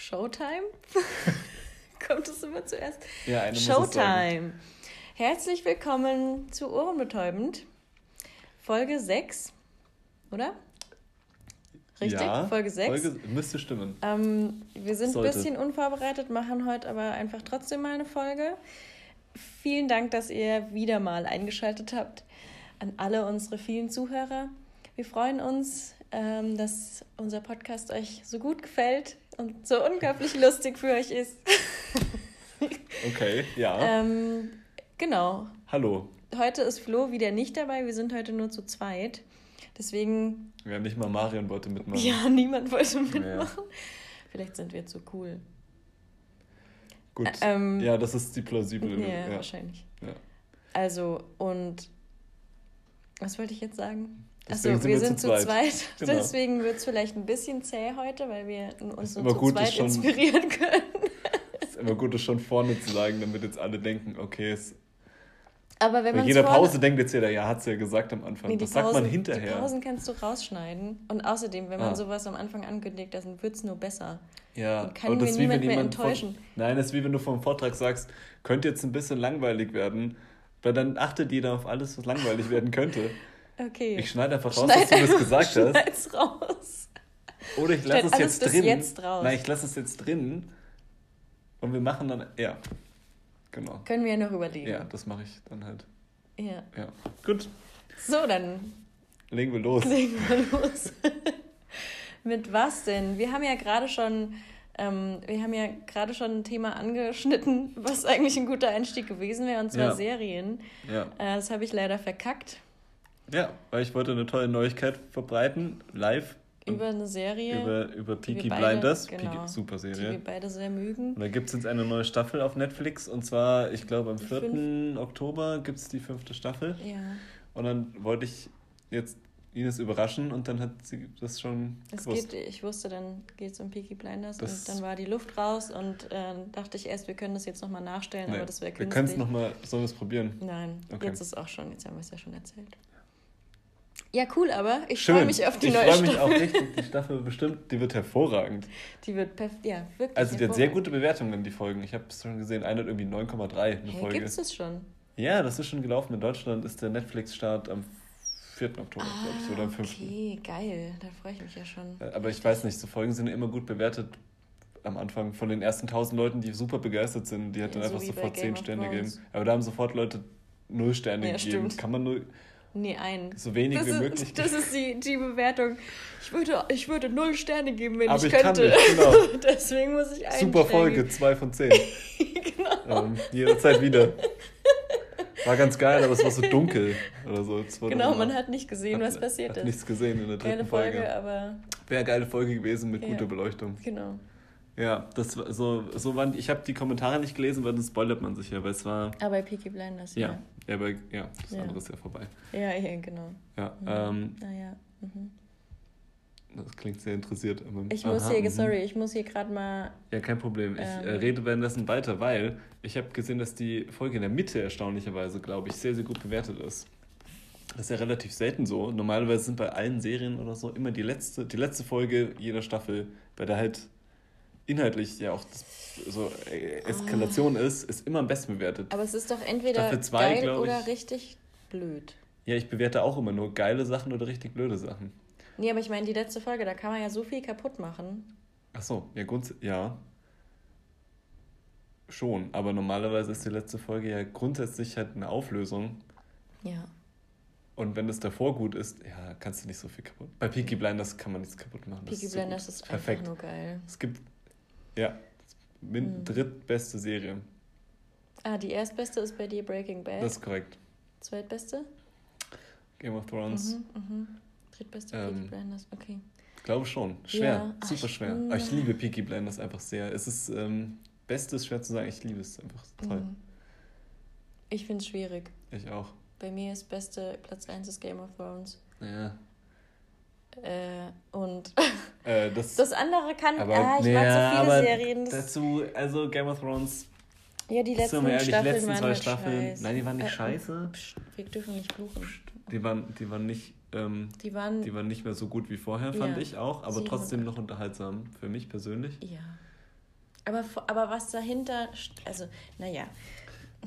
Showtime? Kommt es immer zuerst? Ja, eine Showtime. Herzlich willkommen zu Ohrenbetäubend. Folge 6, oder? Richtig? Ja, Folge 6. Folge müsste stimmen. Ähm, wir sind Sollte. ein bisschen unvorbereitet, machen heute aber einfach trotzdem mal eine Folge. Vielen Dank, dass ihr wieder mal eingeschaltet habt an alle unsere vielen Zuhörer. Wir freuen uns, ähm, dass unser Podcast euch so gut gefällt und so unglaublich lustig für euch ist. okay, ja. Ähm, genau. Hallo. Heute ist Flo wieder nicht dabei. Wir sind heute nur zu zweit. Deswegen. Ja, nicht mal Marion wollte mitmachen. Ja, niemand wollte mitmachen. Ja. Vielleicht sind wir zu cool. Gut. Ähm, ja, das ist die plausible. Ja, ja. wahrscheinlich. Ja. Also, und was wollte ich jetzt sagen? Achso, wir, wir sind zu zweit. zweit. Genau. Deswegen wird es vielleicht ein bisschen zäh heute, weil wir uns nur zu zweit schon, inspirieren können. Es ist immer gut, das schon vorne zu sagen, damit jetzt alle denken, okay, es aber wenn man jeder Pause denkt jetzt jeder, ja, hat es ja gesagt am Anfang. Nee, das Pausen, sagt man hinterher. Die Pausen kannst du rausschneiden. Und außerdem, wenn man ah. sowas am Anfang ankündigt, dann wird es nur besser. Ja, und kann und das niemand mehr enttäuschen. Von, nein, das ist wie wenn du vom Vortrag sagst, könnte jetzt ein bisschen langweilig werden, weil dann achtet jeder auf alles, was langweilig werden könnte. Okay. Ich schneide einfach raus, Schneid dass du das gesagt hast. Schneid's raus. Oder ich lasse es jetzt drin. Jetzt raus. Nein, ich lasse es jetzt drin. Und wir machen dann. Ja. Genau. Können wir ja noch überlegen. Ja, das mache ich dann halt. Ja. Ja. Gut. So, dann. Legen wir los. Legen wir los. Mit was denn? Wir haben ja gerade schon. Ähm, wir haben ja gerade schon ein Thema angeschnitten, was eigentlich ein guter Einstieg gewesen wäre, und zwar ja. Serien. Ja. Äh, das habe ich leider verkackt. Ja, weil ich wollte eine tolle Neuigkeit verbreiten, live. Über eine Serie. Über, über Peaky Blinders. Genau, Peaky, super Serie. Die wir beide sehr mögen. Und da gibt es jetzt eine neue Staffel auf Netflix. Und zwar, ich glaube, am 4. Fünf. Oktober gibt es die fünfte Staffel. Ja. Und dann wollte ich jetzt Ines überraschen und dann hat sie das schon es gewusst. Geht, ich wusste, dann geht es um Peaky Blinders das und dann war die Luft raus und äh, dachte ich erst, wir können das jetzt nochmal nachstellen, nee, aber das wäre künstlich. Wir können es nochmal, sollen wir es probieren? Nein, okay. jetzt ist es auch schon, jetzt haben wir es ja schon erzählt. Ja, cool, aber ich freue mich auf die ich neue Staffel. Ich freue mich auch richtig. Die Staffel bestimmt, die wird hervorragend. Die wird perfekt, ja, wirklich. Also, die hat sehr gute Bewertungen, die Folgen. Ich habe es schon gesehen, eine hat irgendwie 9,3 eine hey, Folge. Gibt es das schon? Ja, das ist schon gelaufen. In Deutschland ist der Netflix-Start am 4. Oktober, ah, glaube ich, oder am 5. Okay, geil. Da freue ich mich ja schon. Äh, aber ich weiß nicht, so Folgen sind immer gut bewertet am Anfang von den ersten 1000 Leuten, die super begeistert sind. Die hat dann so einfach sofort 10 Sterne gegeben. Aber da haben sofort Leute 0 Sterne ja, gegeben. Stimmt. Kann man nur Nee, ein. So wenig das wie ist, möglich. Das ist die, die Bewertung. Ich würde, ich würde null Sterne geben, wenn Aber ich, ich könnte. Nicht, genau. Deswegen muss ich einen Super Folge, zwei von zehn. genau. Ähm, jederzeit wieder. War ganz geil, aber es war so dunkel oder so. Genau, man hat nicht gesehen, hat, was passiert hat ist. nichts gesehen in der dritten geile Folge. Folge aber Wäre eine geile Folge gewesen mit ja. guter Beleuchtung. Genau. Ja, das war so, so waren, ich habe die Kommentare nicht gelesen, weil dann spoilert man sich ja, weil es war. Aber bei Peaky Blinders, ja. Ja, ja, bei, ja das ja. andere ist ja vorbei. Ja, ja, genau. Ja, mhm. ähm, naja. Mhm. Das klingt sehr interessiert. Aber, ich muss aha, hier, mhm. sorry, ich muss hier gerade mal. Ja, kein Problem. Ich ähm, äh, rede währenddessen weiter, weil ich habe gesehen, dass die Folge in der Mitte erstaunlicherweise, glaube ich, sehr, sehr gut bewertet ist. Das ist ja relativ selten so. Normalerweise sind bei allen Serien oder so immer die letzte, die letzte Folge jeder Staffel, bei der halt inhaltlich ja auch so äh, Eskalation oh. ist, ist immer am besten bewertet. Aber es ist doch entweder zwei, geil oder richtig blöd. Ja, ich bewerte auch immer nur geile Sachen oder richtig blöde Sachen. Nee, aber ich meine, die letzte Folge, da kann man ja so viel kaputt machen. Ach so, ja, grundsätzlich, ja. Schon, aber normalerweise ist die letzte Folge ja grundsätzlich halt eine Auflösung. Ja. Und wenn es davor gut ist, ja, kannst du nicht so viel kaputt. Bei Peaky Blinders kann man nichts kaputt machen. Peaky Blinders so ist perfekt. nur geil. Es gibt ja, hm. drittbeste Serie. Ah, die erstbeste ist bei dir Breaking Bad. Das ist korrekt. Zweitbeste? Game of Thrones. Mhm, mhm. Drittbeste ähm, Peaky Blinders, okay. Ich glaube schon. Schwer, ja. super Ach, schwer. Aber ich liebe Peaky Blinders einfach sehr. Es ist, ähm, Beste ist schwer zu sagen, ich liebe es einfach toll. Mhm. Ich finde es schwierig. Ich auch. Bei mir ist beste Platz 1 ist Game of Thrones. Ja. Äh, und äh, das, das andere kann. Aber, ah, ich mag so viele Serien. Dazu, also Game of Thrones. Ja, die letzten ehrlich, Staffeln die letzten zwei halt Staffeln. Scheiß. Nein, die waren nicht äh, scheiße. Pst, wir dürfen nicht fluchen. Die waren, die waren nicht. Ähm, die, waren, die waren nicht mehr so gut wie vorher, fand ja, ich auch, aber trotzdem noch unterhaltsam für mich persönlich. Ja. Aber, aber was dahinter, also, naja.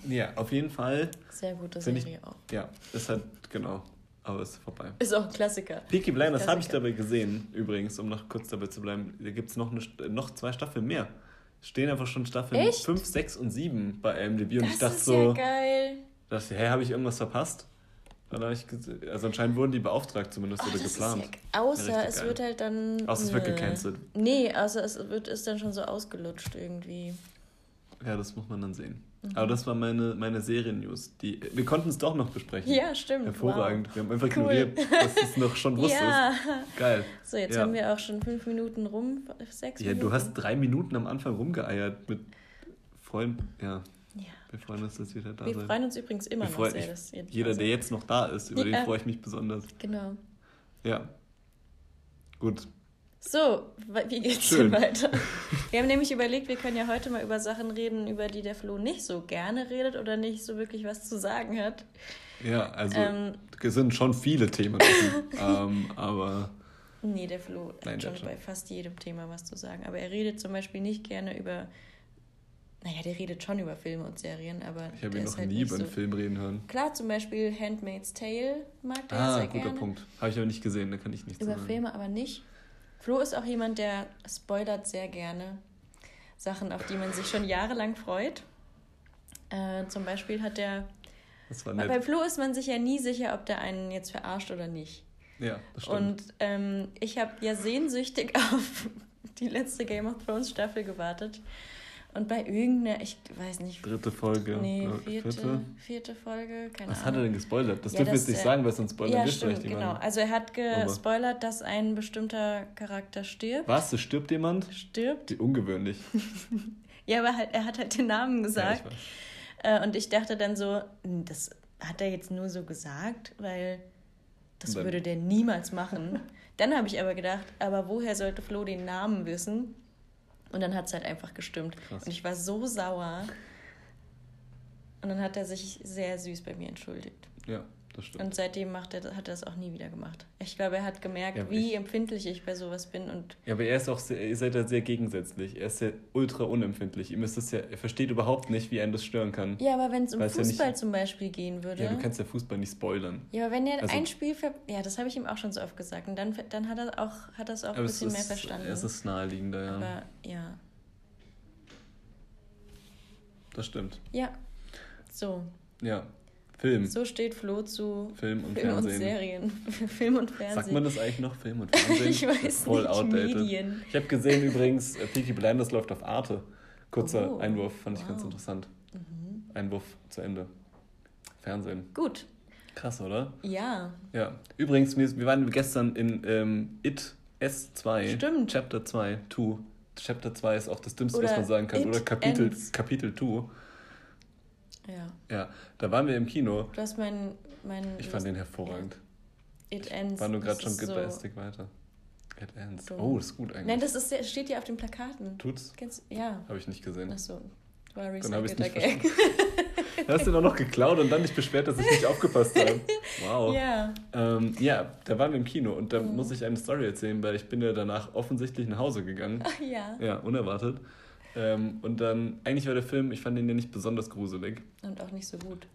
Ja, auf jeden Fall. Sehr gute Serie ich, auch. Ja, ist halt, genau. Aber ist vorbei. Ist auch ein Klassiker. Peaky Blinders habe ich dabei gesehen, übrigens, um noch kurz dabei zu bleiben. Da gibt es noch, noch zwei Staffeln mehr. Stehen einfach schon Staffeln 5, 6 und 7 bei IMDb. Und das ich dachte ist so. Ja geil. Dachte, hä, habe ich irgendwas verpasst? Dann ich also anscheinend wurden die beauftragt zumindest oh, oder geplant. Ja, außer ja es geil. wird halt dann. Außer es wird gecancelt. Nee, außer es wird, ist dann schon so ausgelutscht irgendwie. Ja, das muss man dann sehen. Mhm. Aber das war meine, meine Serien-News. Wir konnten es doch noch besprechen. Ja, stimmt. Hervorragend. Wow. Wir haben einfach cool. ignoriert, dass es noch schon wusstest. ja. Geil. So, jetzt ja. haben wir auch schon fünf Minuten rum. Sechs ja, Minuten. du hast drei Minuten am Anfang rumgeeiert mit Freunden. Ja. ja. Wir freuen uns, dass ihr da Wir seid. freuen uns übrigens immer noch sehr, dass ihr Jeder, der jetzt noch da ist, über ja. den freue ich mich besonders. Genau. Ja. Gut. So, wie geht's Schön. denn weiter? Wir haben nämlich überlegt, wir können ja heute mal über Sachen reden, über die der Flo nicht so gerne redet oder nicht so wirklich was zu sagen hat. Ja, also ähm, es sind schon viele Themen, ähm, aber. Nee, der Flo Nein, hat schon, schon bei fast jedem Thema was zu sagen. Aber er redet zum Beispiel nicht gerne über. Naja, der redet schon über Filme und Serien, aber. Ich habe ihn noch halt nie über einen so Film reden hören. Klar, zum Beispiel Handmaid's Tale mag der ah, sehr guter gerne. Punkt. Habe ich aber nicht gesehen, da kann ich nichts Über sagen. Filme aber nicht. Flo ist auch jemand, der spoilert sehr gerne Sachen, auf die man sich schon jahrelang freut. Äh, zum Beispiel hat der. Das war nett. Bei Flo ist man sich ja nie sicher, ob der einen jetzt verarscht oder nicht. Ja, das stimmt. Und ähm, ich habe ja sehnsüchtig auf die letzte Game of Thrones Staffel gewartet. Und bei irgendeiner, ich weiß nicht. Dritte Folge. Nee, vierte, vierte, vierte Folge, keine Was Ahnung. hat er denn gespoilert? Das ja, dürfen wir jetzt nicht sagen, weil sonst spoilern ja, wir stimmt, vielleicht genau. Also er hat gespoilert, dass ein bestimmter Charakter stirbt. Was? Es stirbt jemand? Stirbt. Die, ungewöhnlich. ja, aber halt, er hat halt den Namen gesagt. Ja, ich äh, und ich dachte dann so, hm, das hat er jetzt nur so gesagt, weil das würde der niemals machen. dann habe ich aber gedacht, aber woher sollte Flo den Namen wissen? Und dann hat es halt einfach gestimmt. Krass. Und ich war so sauer. Und dann hat er sich sehr süß bei mir entschuldigt. Ja, das stimmt. Und seitdem macht er, hat er das auch nie wieder gemacht. Ich glaube, er hat gemerkt, ja, wie ich, empfindlich ich bei sowas bin. Und ja, aber er ist auch sehr, ihr seid ja sehr gegensätzlich. Er ist ja ultra unempfindlich. Ihm ist das ja, er versteht überhaupt nicht, wie einen das stören kann. Ja, aber wenn es um Fußball ja nicht, zum Beispiel gehen würde. Ja, du kannst ja Fußball nicht spoilern. Ja, aber wenn er also, ein Spiel ver ja, das habe ich ihm auch schon so oft gesagt. Und dann, dann hat er auch, hat es auch ein bisschen ist, mehr verstanden. Es ist naheliegender, ja. Aber ja. Das stimmt. Ja. So. Ja. Film. So steht Flo zu Film und Film Fernsehen. Und Serien. Film und Fernsehen. Sagt man das eigentlich noch? Film und Fernsehen? ich weiß Voll nicht. outdated. Medien. Ich habe gesehen übrigens, äh, Peaky Blinders läuft auf Arte. Kurzer oh, Einwurf, fand ich ganz interessant. Mhm. Einwurf zu Ende. Fernsehen. Gut. Krass, oder? Ja. Ja. Übrigens, wir waren gestern in ähm, It S2. Stimmt. Chapter 2, 2. Chapter 2 ist auch das Dümmste, oder was man sagen kann. Oder Kapitel, Kapitel 2. Ja. Ja, da waren wir im Kino. Du hast mein. mein ich fand den hervorragend. It ends. War nur gerade schon geistig so weiter. It ends. Oh, das ist gut eigentlich. Nein, das ist, steht ja auf den Plakaten. Tut's? Kennst, ja. Habe ich nicht gesehen. Achso. War dann habe ich nicht Gag. hast du doch noch geklaut und dann nicht beschwert, dass ich nicht aufgepasst habe. Wow. Ja. Ähm, ja, da waren wir im Kino und da mhm. muss ich eine Story erzählen, weil ich bin ja danach offensichtlich nach Hause gegangen. Ach ja. Ja, unerwartet. Ähm, und dann, eigentlich war der Film, ich fand den ja nicht besonders gruselig. Und auch nicht so gut.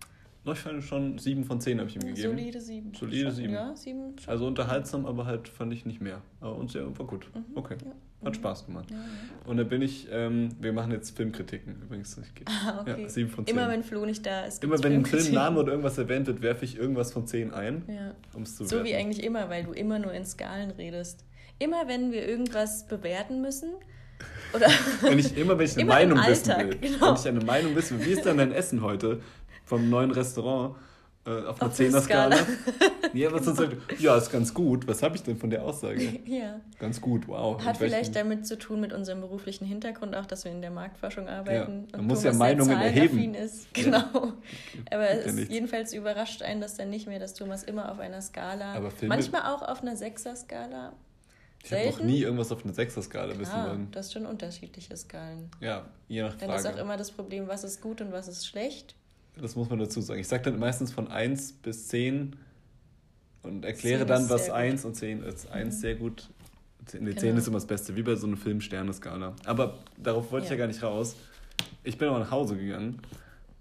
No, ich fand schon 7 von 10 habe ich ihm gegeben. Solide 7. Solide 7. Ja, 7 Also unterhaltsam, aber halt fand ich nicht mehr. Aber uns ja, war gut. Mhm. Okay. Ja. Hat Spaß gemacht. Ja, ja. Und da bin ich, ähm, wir machen jetzt Filmkritiken übrigens. Ah, okay. Ja, 7 von 10. Immer wenn Flo nicht da ist. Immer wenn ein Filmname oder irgendwas erwähnt wird, werfe ich irgendwas von 10 ein, ja. um es zu So wie eigentlich immer, weil du immer nur in Skalen redest. Immer wenn wir irgendwas bewerten müssen, oder wenn ich immer, wenn ich eine Meinung wissen will, genau. wenn ich eine Meinung wissen will, wie ist denn dein Essen heute vom neuen Restaurant äh, auf einer 10er-Skala? ja, was genau. sagt, ja, ist ganz gut. Was habe ich denn von der Aussage? ja. Ganz gut, wow. Hat vielleicht damit zu tun mit unserem beruflichen Hintergrund, auch dass wir in der Marktforschung arbeiten. Ja, man muss ja Meinungen erheben. Ist. Genau. Ja. Aber es ja jedenfalls überrascht einen das dann nicht mehr, dass Thomas immer auf einer Skala, manchmal auch auf einer 6er-Skala ich habe noch nie irgendwas auf einer Sechser-Skala wissen wollen. Du hast schon unterschiedliche Skalen. Ja, je nach Frage. Dann ist auch immer das Problem, was ist gut und was ist schlecht. Das muss man dazu sagen. Ich sage dann meistens von 1 bis 10 und erkläre dann, was 1 und 10 ist. 1 mhm. sehr gut, Eine genau. 10 ist immer das Beste, wie bei so einer Film-Sterne-Skala. Aber darauf wollte ja. ich ja gar nicht raus. Ich bin aber nach Hause gegangen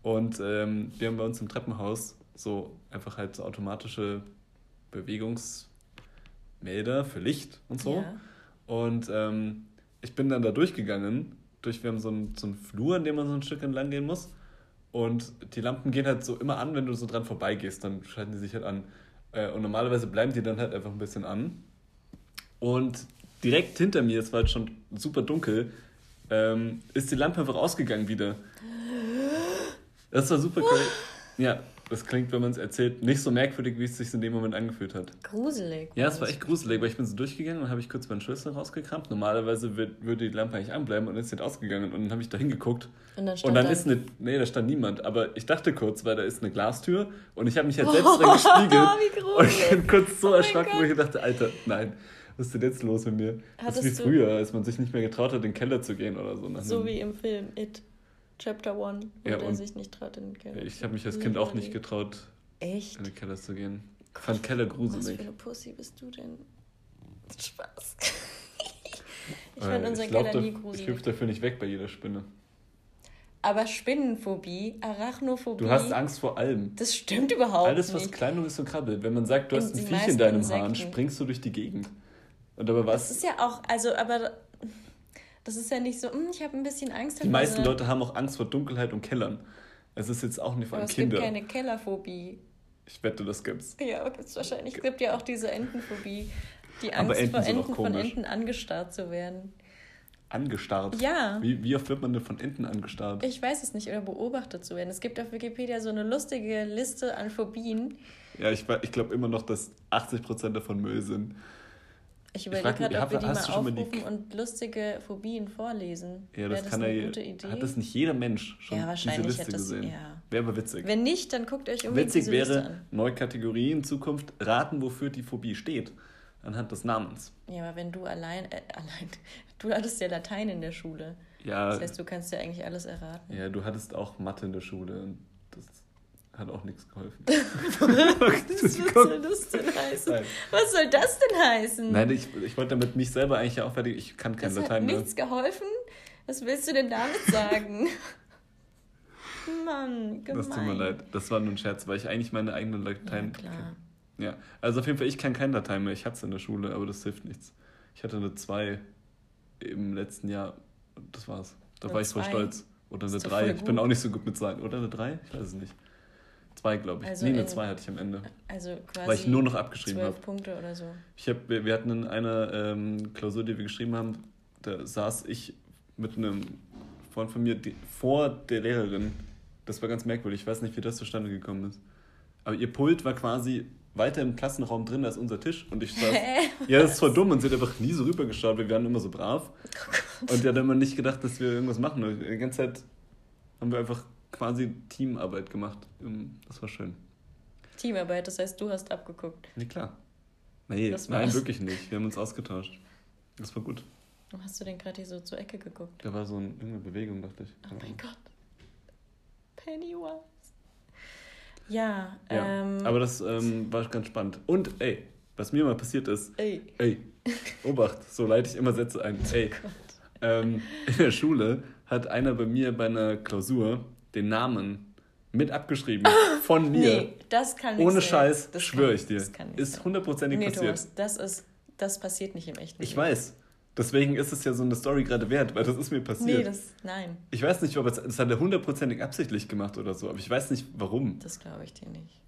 und ähm, wir haben bei uns im Treppenhaus so einfach halt so automatische Bewegungsmelder für Licht und so. Ja. Und ähm, ich bin dann da durchgegangen. Durch, wir haben so einen, so einen Flur, in dem man so ein Stück entlang gehen muss. Und die Lampen gehen halt so immer an, wenn du so dran vorbeigehst, dann schalten die sich halt an. Äh, und normalerweise bleiben die dann halt einfach ein bisschen an. Und direkt hinter mir, es war halt schon super dunkel, ähm, ist die Lampe einfach ausgegangen wieder. Das war super cool. Ja, das klingt, wenn man es erzählt, nicht so merkwürdig, wie es sich in dem Moment angefühlt hat. Gruselig. Ja, es war echt gruselig, weil ich bin so durchgegangen und habe ich kurz meinen Schlüssel rausgekramt. Normalerweise wird, würde die Lampe eigentlich anbleiben und ist jetzt ausgegangen und dann habe ich da hingeguckt. Und dann stand und dann da ist eine, nee, da stand niemand, aber ich dachte kurz, weil da ist eine Glastür und ich habe mich halt selbst drin gespiegelt. wie gruselig. Und ich bin kurz so oh erschrocken, wo ich dachte, Alter, nein. Was ist denn jetzt los mit mir? Hattest das ist wie früher, als man sich nicht mehr getraut hat, in den Keller zu gehen oder so. So wie im Film It. Chapter 1, wo ja, der sich nicht traut, in den Keller. Ich habe mich als Kind auch nicht getraut, Echt? in den Keller zu gehen. Ich fand Keller gruselig. Was für eine Pussy bist du denn? Spaß. ich fand äh, unseren ich Keller nie gruselig. Ich hüpfe dafür nicht weg bei jeder Spinne. Aber Spinnenphobie, Arachnophobie. Du hast Angst vor allem. Das stimmt überhaupt Alles, was klein ist und krabbelt. Wenn man sagt, du in hast ein Viech in deinem Insekten. Hahn, springst du durch die Gegend. Und aber was? Das ist ja auch, also, aber das ist ja nicht so, hm, ich habe ein bisschen Angst. Die meisten Leute haben auch Angst vor Dunkelheit und Kellern. Es ist jetzt auch nicht vor allem Kinder. Es gibt keine Kellerphobie. Ich wette, das gibt's. Ja, gibt's wahrscheinlich. Es gibt ja auch diese Entenphobie. Die Angst Enten vor Enten von Enten angestarrt zu werden. Angestarrt? Ja. Wie, wie oft wird man denn von Enten angestarrt? Ich weiß es nicht, oder beobachtet zu werden. Es gibt auf Wikipedia so eine lustige Liste an Phobien. Ja, ich, ich glaube immer noch, dass 80% davon Müll sind. Ich überlege gerade, ob wir die mal aufrufen die... und lustige Phobien vorlesen. Ja, das, das kann er. Gute Idee? Hat das nicht jeder Mensch schon ja, wahrscheinlich diese Liste das, gesehen? Ja. Wäre aber witzig. Wenn nicht, dann guckt euch unbedingt Witzig diese wäre, an. neue Kategorie in Zukunft, raten, wofür die Phobie steht. Anhand des Namens. Ja, aber wenn du allein, äh, allein, du hattest ja Latein in der Schule. Ja. Das heißt, du kannst ja eigentlich alles erraten. Ja, du hattest auch Mathe in der Schule und hat auch nichts geholfen. Was soll das denn heißen? Nein. Was soll das denn heißen? Nein, ich, ich wollte damit mich selber eigentlich auch fertig. Ich kann kein das Latein hat nichts geholfen? Was willst du denn damit sagen? Mann, gemein. Das tut mir leid. Das war nur ein Scherz, weil ich eigentlich meine eigene Latein. Ja, klar. Ja, also auf jeden Fall, ich kann kein Latein mehr. Ich hatte es in der Schule, aber das hilft nichts. Ich hatte eine 2 im letzten Jahr. Das war's. Da eine war ich voll stolz. Oder eine 3. Ich bin auch nicht so gut mit Zahlen. Oder eine 3? Ich weiß es nicht. Zwei, glaube ich. Also nee, eine zwei hatte ich am Ende. Also quasi. Weil ich nur noch abgeschrieben habe. Punkte oder so. Ich hab, wir, wir hatten in einer ähm, Klausur, die wir geschrieben haben, da saß ich mit einem Freund von mir die, vor der Lehrerin. Das war ganz merkwürdig. Ich weiß nicht, wie das zustande gekommen ist. Aber ihr Pult war quasi weiter im Klassenraum drin als unser Tisch. Und ich saß. ja, das ist voll dumm. Und sie hat einfach nie so rübergeschaut. Wir waren immer so brav. Oh und die hat immer nicht gedacht, dass wir irgendwas machen. Und die ganze Zeit haben wir einfach quasi Teamarbeit gemacht. Ähm, das war schön. Teamarbeit, das heißt, du hast abgeguckt. Nee, klar. Nee, nein, wirklich nicht. Wir haben uns ausgetauscht. Das war gut. Warum hast du denn gerade hier so zur Ecke geguckt? Da war so eine, irgendeine Bewegung, dachte ich. Oh mein Gott. Pennywise. Ja, ja ähm, aber das ähm, war ganz spannend. Und, ey, was mir mal passiert ist. Ey. Ey. Obacht, so leite ich immer Sätze ein. Oh ey. Oh ähm, in der Schule hat einer bei mir bei einer Klausur den Namen mit abgeschrieben von mir. Nee, das kann nicht Ohne sein. Scheiß, schwöre ich dir. Ist hundertprozentig nee, passiert. Thomas, das, ist, das passiert nicht im echten Leben. Ich weiß. Deswegen ist es ja so eine Story gerade wert, weil das ist mir passiert. Nee, das, nein. Ich weiß nicht, ob es, das hat er hundertprozentig absichtlich gemacht oder so, aber ich weiß nicht, warum. Das glaube ich dir nicht.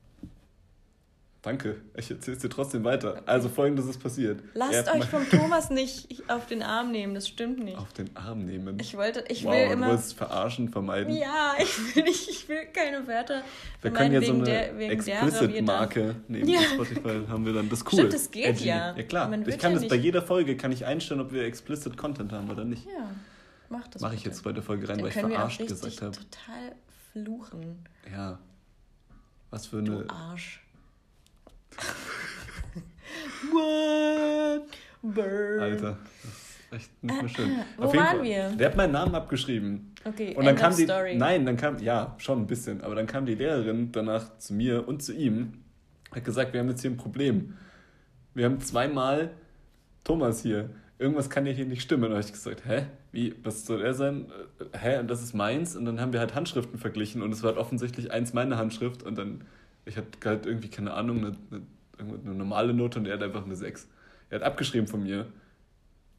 Danke, ich erzähle es dir trotzdem weiter. Also folgendes ist passiert. Lasst euch vom Thomas nicht auf den Arm nehmen, das stimmt nicht. Auf den Arm nehmen? Ich wollte, ich wow, will immer... du wolltest verarschen, vermeiden. Ja, ich will, nicht, ich will keine Wörter Wir können ja so eine Explicit-Marke nehmen. Ja. Spotify haben wir dann. Das ist cool. Stimmt, das geht Edgy. ja. Ja klar, ich kann ja das bei jeder Folge kann ich einstellen, ob wir Explicit Content haben oder nicht. Ja, mach das Mach ich jetzt bei der Folge rein, dann weil ich verarscht gesagt habe. total fluchen. Ja. Was für eine... Du Arsch. What? Burn. Alter, das ist echt nicht mehr schön. Wo Auf waren Fall, wir? Der hat meinen Namen abgeschrieben. Okay, und dann kam die. Story. Nein, dann kam. Ja, schon ein bisschen. Aber dann kam die Lehrerin danach zu mir und zu ihm. Hat gesagt, wir haben jetzt hier ein Problem. Wir haben zweimal Thomas hier. irgendwas kann ja hier nicht stimmen. Und dann habe ich gesagt, hä, wie, was soll er sein? Äh, hä, und das ist meins. Und dann haben wir halt Handschriften verglichen und es war halt offensichtlich eins meine Handschrift und dann, ich hatte halt irgendwie, keine Ahnung, eine, eine, eine normale Note und er hat einfach eine 6. Er hat abgeschrieben von mir,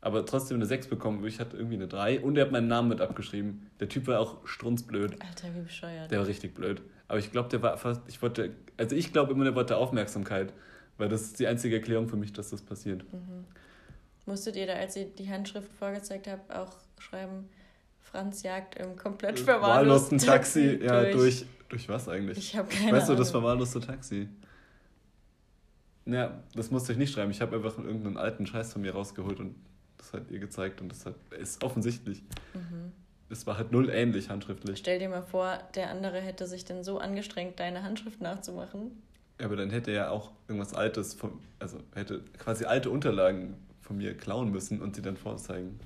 aber trotzdem eine 6 bekommen. Ich hatte irgendwie eine 3 und er hat meinen Namen mit abgeschrieben. Der Typ war auch strunzblöd. Alter, wie bescheuert. Der war richtig blöd. Aber ich glaube, der war fast, ich wollte, also ich glaube immer, der wollte Aufmerksamkeit, weil das ist die einzige Erklärung für mich, dass das passiert. Mhm. Musstet ihr da, als ihr die Handschrift vorgezeigt habt, auch schreiben, Franz jagt im komplett äh, verwahrlosten Taxi? Taxi ja, durch, durch, durch was eigentlich? Ich habe keine Weißt Ahnung. du, das verwahrloste Taxi? Ja, das musste ich nicht schreiben. Ich habe einfach irgendeinen alten Scheiß von mir rausgeholt und das hat ihr gezeigt und das hat, ist offensichtlich. Mhm. Es war halt null ähnlich handschriftlich. Stell dir mal vor, der andere hätte sich denn so angestrengt, deine Handschrift nachzumachen. Ja, aber dann hätte er ja auch irgendwas Altes, von, also hätte quasi alte Unterlagen von mir klauen müssen und sie dann vorzeigen.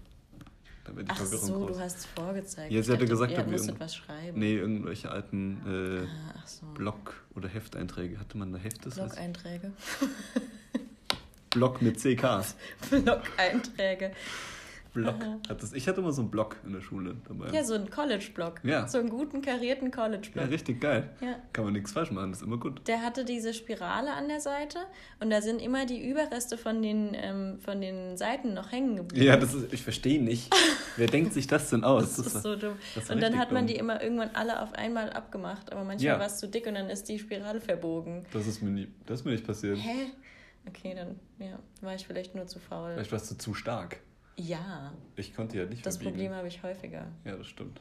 Damit die Ach Verwirrung so, groß. du hast es vorgezeigt. Ja, sie hatte gesagt, ihr musstet was schreiben. Nee, irgendwelche alten äh, ah, so. Blog- oder Hefteinträge. Hatte man da Hefte? Blog-Einträge. Blog mit CKs. Blog-Einträge. Blog. Hat das, ich hatte immer so einen Blog in der Schule dabei. Ja, so einen College-Blog. Ja. So einen guten, karierten College-Blog. Ja, richtig geil. Ja. Kann man nichts falsch machen, das ist immer gut. Der hatte diese Spirale an der Seite und da sind immer die Überreste von den, ähm, von den Seiten noch hängen geblieben. Ja, das ist, ich verstehe nicht. Wer denkt sich das denn aus? Das, das ist so dumm. Und dann hat man dumm. die immer irgendwann alle auf einmal abgemacht, aber manchmal ja. war es zu dick und dann ist die Spirale verbogen. Das ist mir, nie, das ist mir nicht passiert. Hä? Okay, dann ja, war ich vielleicht nur zu faul. Vielleicht warst du zu stark. Ja. Ich konnte ja nicht Das verbiegen. Problem habe ich häufiger. Ja, das stimmt.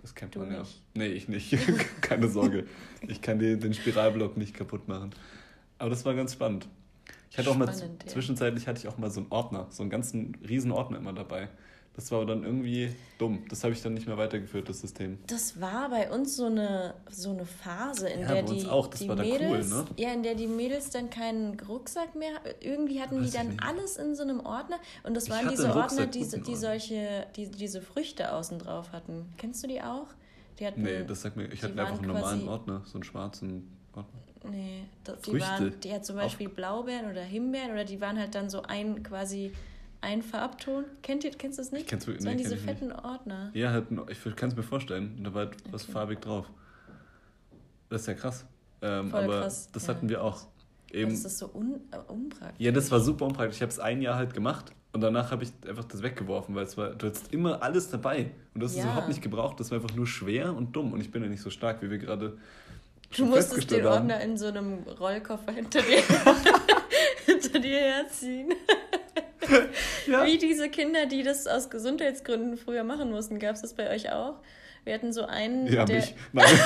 Das kennt du man ja. Nicht. Nee, ich nicht. Keine Sorge. Ich kann den, den Spiralblock nicht kaputt machen. Aber das war ganz spannend. Ich hatte spannend, auch mal, ja. zwischenzeitlich hatte ich auch mal so einen Ordner, so einen ganzen riesen Ordner immer dabei. Das war aber dann irgendwie dumm. Das habe ich dann nicht mehr weitergeführt, das System. Das war bei uns so eine, so eine Phase, in ja, der die, die Mädels, cool, ne? ja, in der die Mädels dann keinen Rucksack mehr, irgendwie hatten Weiß die dann alles in so einem Ordner und das waren diese Ordner, die, die solche, die diese Früchte außen drauf hatten. Kennst du die auch? Die hatten, nee, das sagt mir, ich hatte einfach einen normalen Ordner, so einen schwarzen Ordner. Nee, das, die waren, die hat zum Beispiel Auf Blaubeeren oder Himbeeren oder die waren halt dann so ein quasi ein Farbton. Kennt ihr, kennst du das nicht? Ich kenn's, das nee, waren diese fetten nicht. Ordner. Ja, halt, ich kann es mir vorstellen. Da war halt okay. was farbig drauf. Das ist ja krass. Ähm, aber krass. das hatten ja. wir auch. Eben, das ist so un äh, unpraktisch. Ja, das war super unpraktisch. Ich habe es ein Jahr halt gemacht und danach habe ich einfach das weggeworfen, weil es war, du hattest immer alles dabei und du hast ja. es überhaupt nicht gebraucht. Das war einfach nur schwer und dumm und ich bin ja nicht so stark, wie wir gerade. Du musstest den Ordner in so einem Rollkoffer hinter dir, hinter dir herziehen. ja. Wie diese Kinder, die das aus Gesundheitsgründen früher machen mussten. Gab es das bei euch auch? Wir hatten so einen. Ja, der... mich. Nein.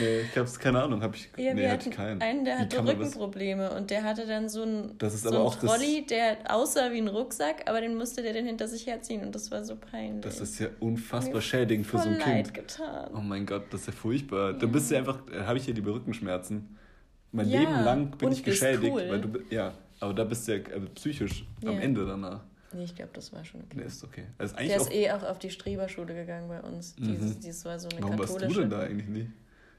nee, ich hab's keine Ahnung. Hab ich, ja, nee, wir hatten keinen. einen, der hatte Rückenprobleme und der hatte dann so einen, das so einen Trolley, der aussah wie ein Rucksack, aber den musste der dann hinter sich herziehen und das war so peinlich. Das ist ja unfassbar schädigend für so ein Kind. Getan. Oh mein Gott, das ist ja furchtbar. Ja. Dann bist du einfach, habe ich hier die Rückenschmerzen. Mein ja, Leben lang bin ich geschädigt, cool. weil du ja aber da bist du ja äh, psychisch ja. am Ende danach. Nee, ich glaube, das war schon okay. Nee, ist okay. Also eigentlich Der ist eh auch auf die Streberschule gegangen bei uns. Mhm. Dieses, dieses war so eine Warum katholische. Warum warst du denn da eigentlich nicht?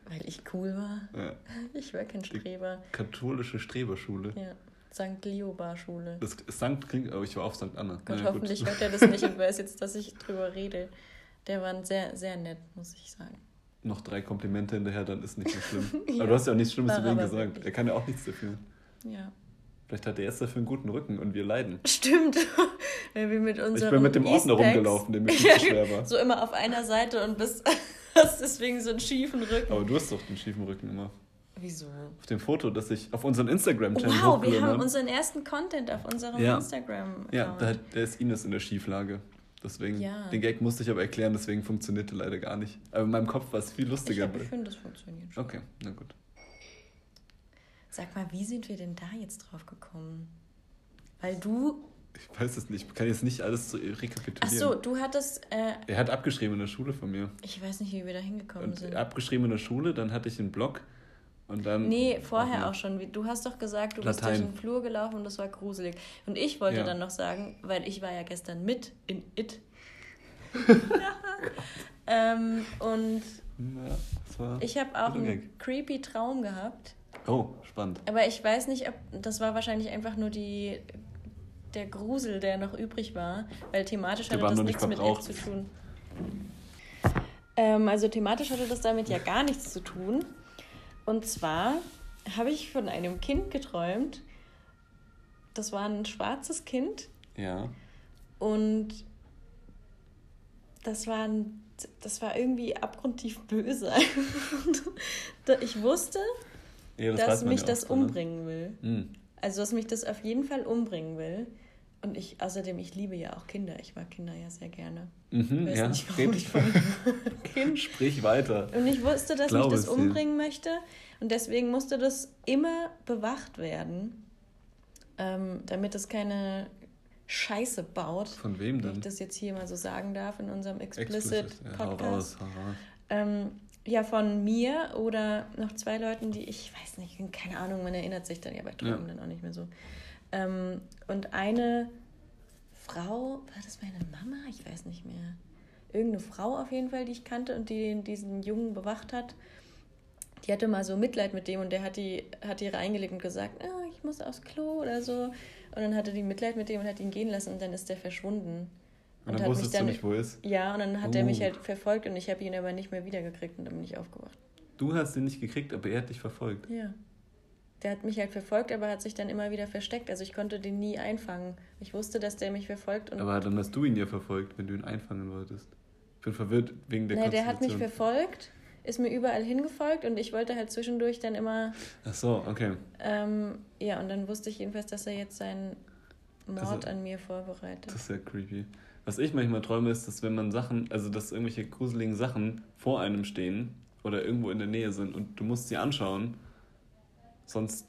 Weil ich cool war. Ja. Ich war kein Streber. Die katholische Streberschule. Ja. St. Liobar-Schule. Das Sankt klingt, aber ich war auf St. Anna. Gott, ja, hoffentlich hört er das nicht und weiß jetzt, dass ich drüber rede. Der war sehr, sehr nett, muss ich sagen. Noch drei Komplimente hinterher, dann ist nicht so schlimm. ja. Aber du hast ja auch nichts Schlimmes über ihn gesagt. Wirklich. Er kann ja auch nichts dafür. Ja. Vielleicht hat er jetzt dafür einen guten Rücken und wir leiden. Stimmt. Wenn wir mit ich bin mit dem Ordner rumgelaufen, der mir viel zu schwer war. So immer auf einer Seite und bist, hast deswegen so einen schiefen Rücken. Aber du hast doch den schiefen Rücken immer. Wieso? Auf dem Foto, das ich auf unserem Instagram-Channel Wow, wir haben unseren ersten Content auf unserem ja. Instagram-Account. Ja, da, da ist Ines in der Schieflage. Deswegen, ja. den Gag musste ich aber erklären, deswegen funktionierte leider gar nicht. Aber in meinem Kopf war es viel lustiger. Ich, ich finde, das funktioniert schon. Okay, na gut. Sag mal, wie sind wir denn da jetzt drauf gekommen? Weil du. Ich weiß es nicht. Ich kann jetzt nicht alles so rekapitulieren. Ach so, du hattest. Äh, er hat abgeschrieben in der Schule von mir. Ich weiß nicht, wie wir da hingekommen sind. Abgeschrieben in der Schule, dann hatte ich einen Blog. Und dann, nee, vorher auch schon. Du hast doch gesagt, du Latein. bist durch den Flur gelaufen und das war gruselig. Und ich wollte ja. dann noch sagen, weil ich war ja gestern mit in It. ähm, und ja, ich habe auch einen creepy Traum gehabt. Oh, spannend. Aber ich weiß nicht, ob das war wahrscheinlich einfach nur die der Grusel, der noch übrig war, weil thematisch hatte das nichts mit Elf zu tun. Ähm, also thematisch hatte das damit ja gar nichts zu tun. Und zwar habe ich von einem Kind geträumt. Das war ein schwarzes Kind. Ja. Und das war, ein, das war irgendwie abgrundtief böse. ich wusste, ja, das dass mich das ne? umbringen will. Mhm. Also, dass mich das auf jeden Fall umbringen will. Und ich, außerdem, ich liebe ja auch Kinder. Ich mag Kinder ja sehr gerne. Mhm, ich weiß ja, nicht, warum ich von kind. Sprich weiter. Und ich wusste, dass Glaube mich das umbringen dir. möchte. Und deswegen musste das immer bewacht werden, ähm, damit es keine Scheiße baut. Von wem denn? Wenn ich das jetzt hier mal so sagen darf in unserem. Ja, hau raus, hau raus. Ähm, ja, von mir oder noch zwei Leuten, die ich weiß nicht, keine Ahnung, man erinnert sich dann ja bei Träumen ja. dann auch nicht mehr so. Ähm, und eine Frau, war das meine Mama? Ich weiß nicht mehr. Irgendeine Frau auf jeden Fall, die ich kannte und die diesen Jungen bewacht hat. Die hatte mal so Mitleid mit dem und der hat die, hat die reingelegt und gesagt, oh, ich muss aufs Klo oder so. Und dann hatte die Mitleid mit dem und hat ihn gehen lassen und dann ist der verschwunden. Und, und dann wusstest dann, du nicht, wo er ist? Ja, und dann hat uh. er mich halt verfolgt und ich habe ihn aber nicht mehr wiedergekriegt und dann bin ich aufgewacht. Du hast ihn nicht gekriegt, aber er hat dich verfolgt? Ja der hat mich halt verfolgt, aber hat sich dann immer wieder versteckt. Also ich konnte den nie einfangen. Ich wusste, dass der mich verfolgt. aber dann hast du ihn ja verfolgt, wenn du ihn einfangen wolltest. Ich bin verwirrt wegen der Nee, der hat mich verfolgt, ist mir überall hingefolgt und ich wollte halt zwischendurch dann immer... Ach so, okay. Ähm, ja, und dann wusste ich jedenfalls, dass er jetzt seinen Mord also, an mir vorbereitet. Das ist ja creepy. Was ich manchmal träume, ist, dass wenn man Sachen, also dass irgendwelche gruseligen Sachen vor einem stehen oder irgendwo in der Nähe sind und du musst sie anschauen sonst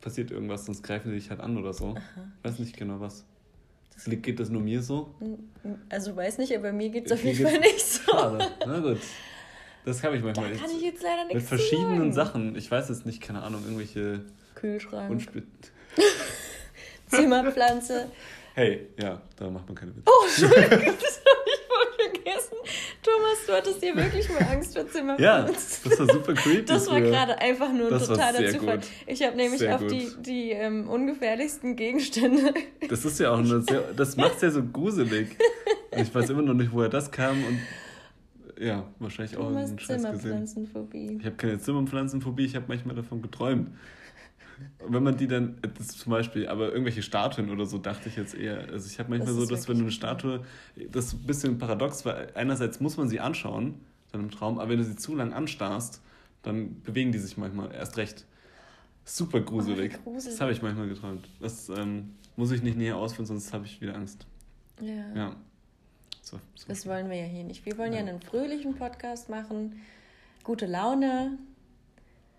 passiert irgendwas, sonst greifen sie dich halt an oder so. Aha. Ich weiß nicht genau was. Das geht das nur mir so? Also weiß nicht, aber mir geht es auf jeden Fall nicht so. Schade. Na gut. Das habe ich manchmal. Da kann ich jetzt leider nichts Mit verschiedenen sagen. Sachen. Ich weiß jetzt nicht, keine Ahnung, irgendwelche. Kühlschrank. Zimmerpflanze. Hey, ja, da macht man keine Witze. Oh, Entschuldigung, vergessen. Thomas, du hattest dir wirklich mal Angst vor Zimmerpflanzen. Ja, das war super creepy. Das war gerade einfach nur ein das totaler Zufall. Gut. Ich habe nämlich sehr auf gut. die, die ähm, ungefährlichsten Gegenstände. Das ist ja auch eine sehr, das macht es ja so gruselig. Ich weiß immer noch nicht, woher das kam und ja, wahrscheinlich auch ein Scheiß Zimmerpflanzenphobie. Ich habe keine Zimmerpflanzenphobie, ich habe manchmal davon geträumt. Wenn man die dann, das zum Beispiel, aber irgendwelche Statuen oder so, dachte ich jetzt eher. Also ich habe manchmal das so, dass wenn du eine Statue, das ist ein bisschen paradox, weil einerseits muss man sie anschauen, dann im Traum, aber wenn du sie zu lang anstarrst, dann bewegen die sich manchmal erst recht. Super gruselig. Oh, gruselig. Das habe ich manchmal geträumt. Das ähm, muss ich nicht näher ausführen, sonst habe ich wieder Angst. Ja. ja. So, so. Das wollen wir ja hier nicht. Wir wollen ja, ja einen fröhlichen Podcast machen, gute Laune,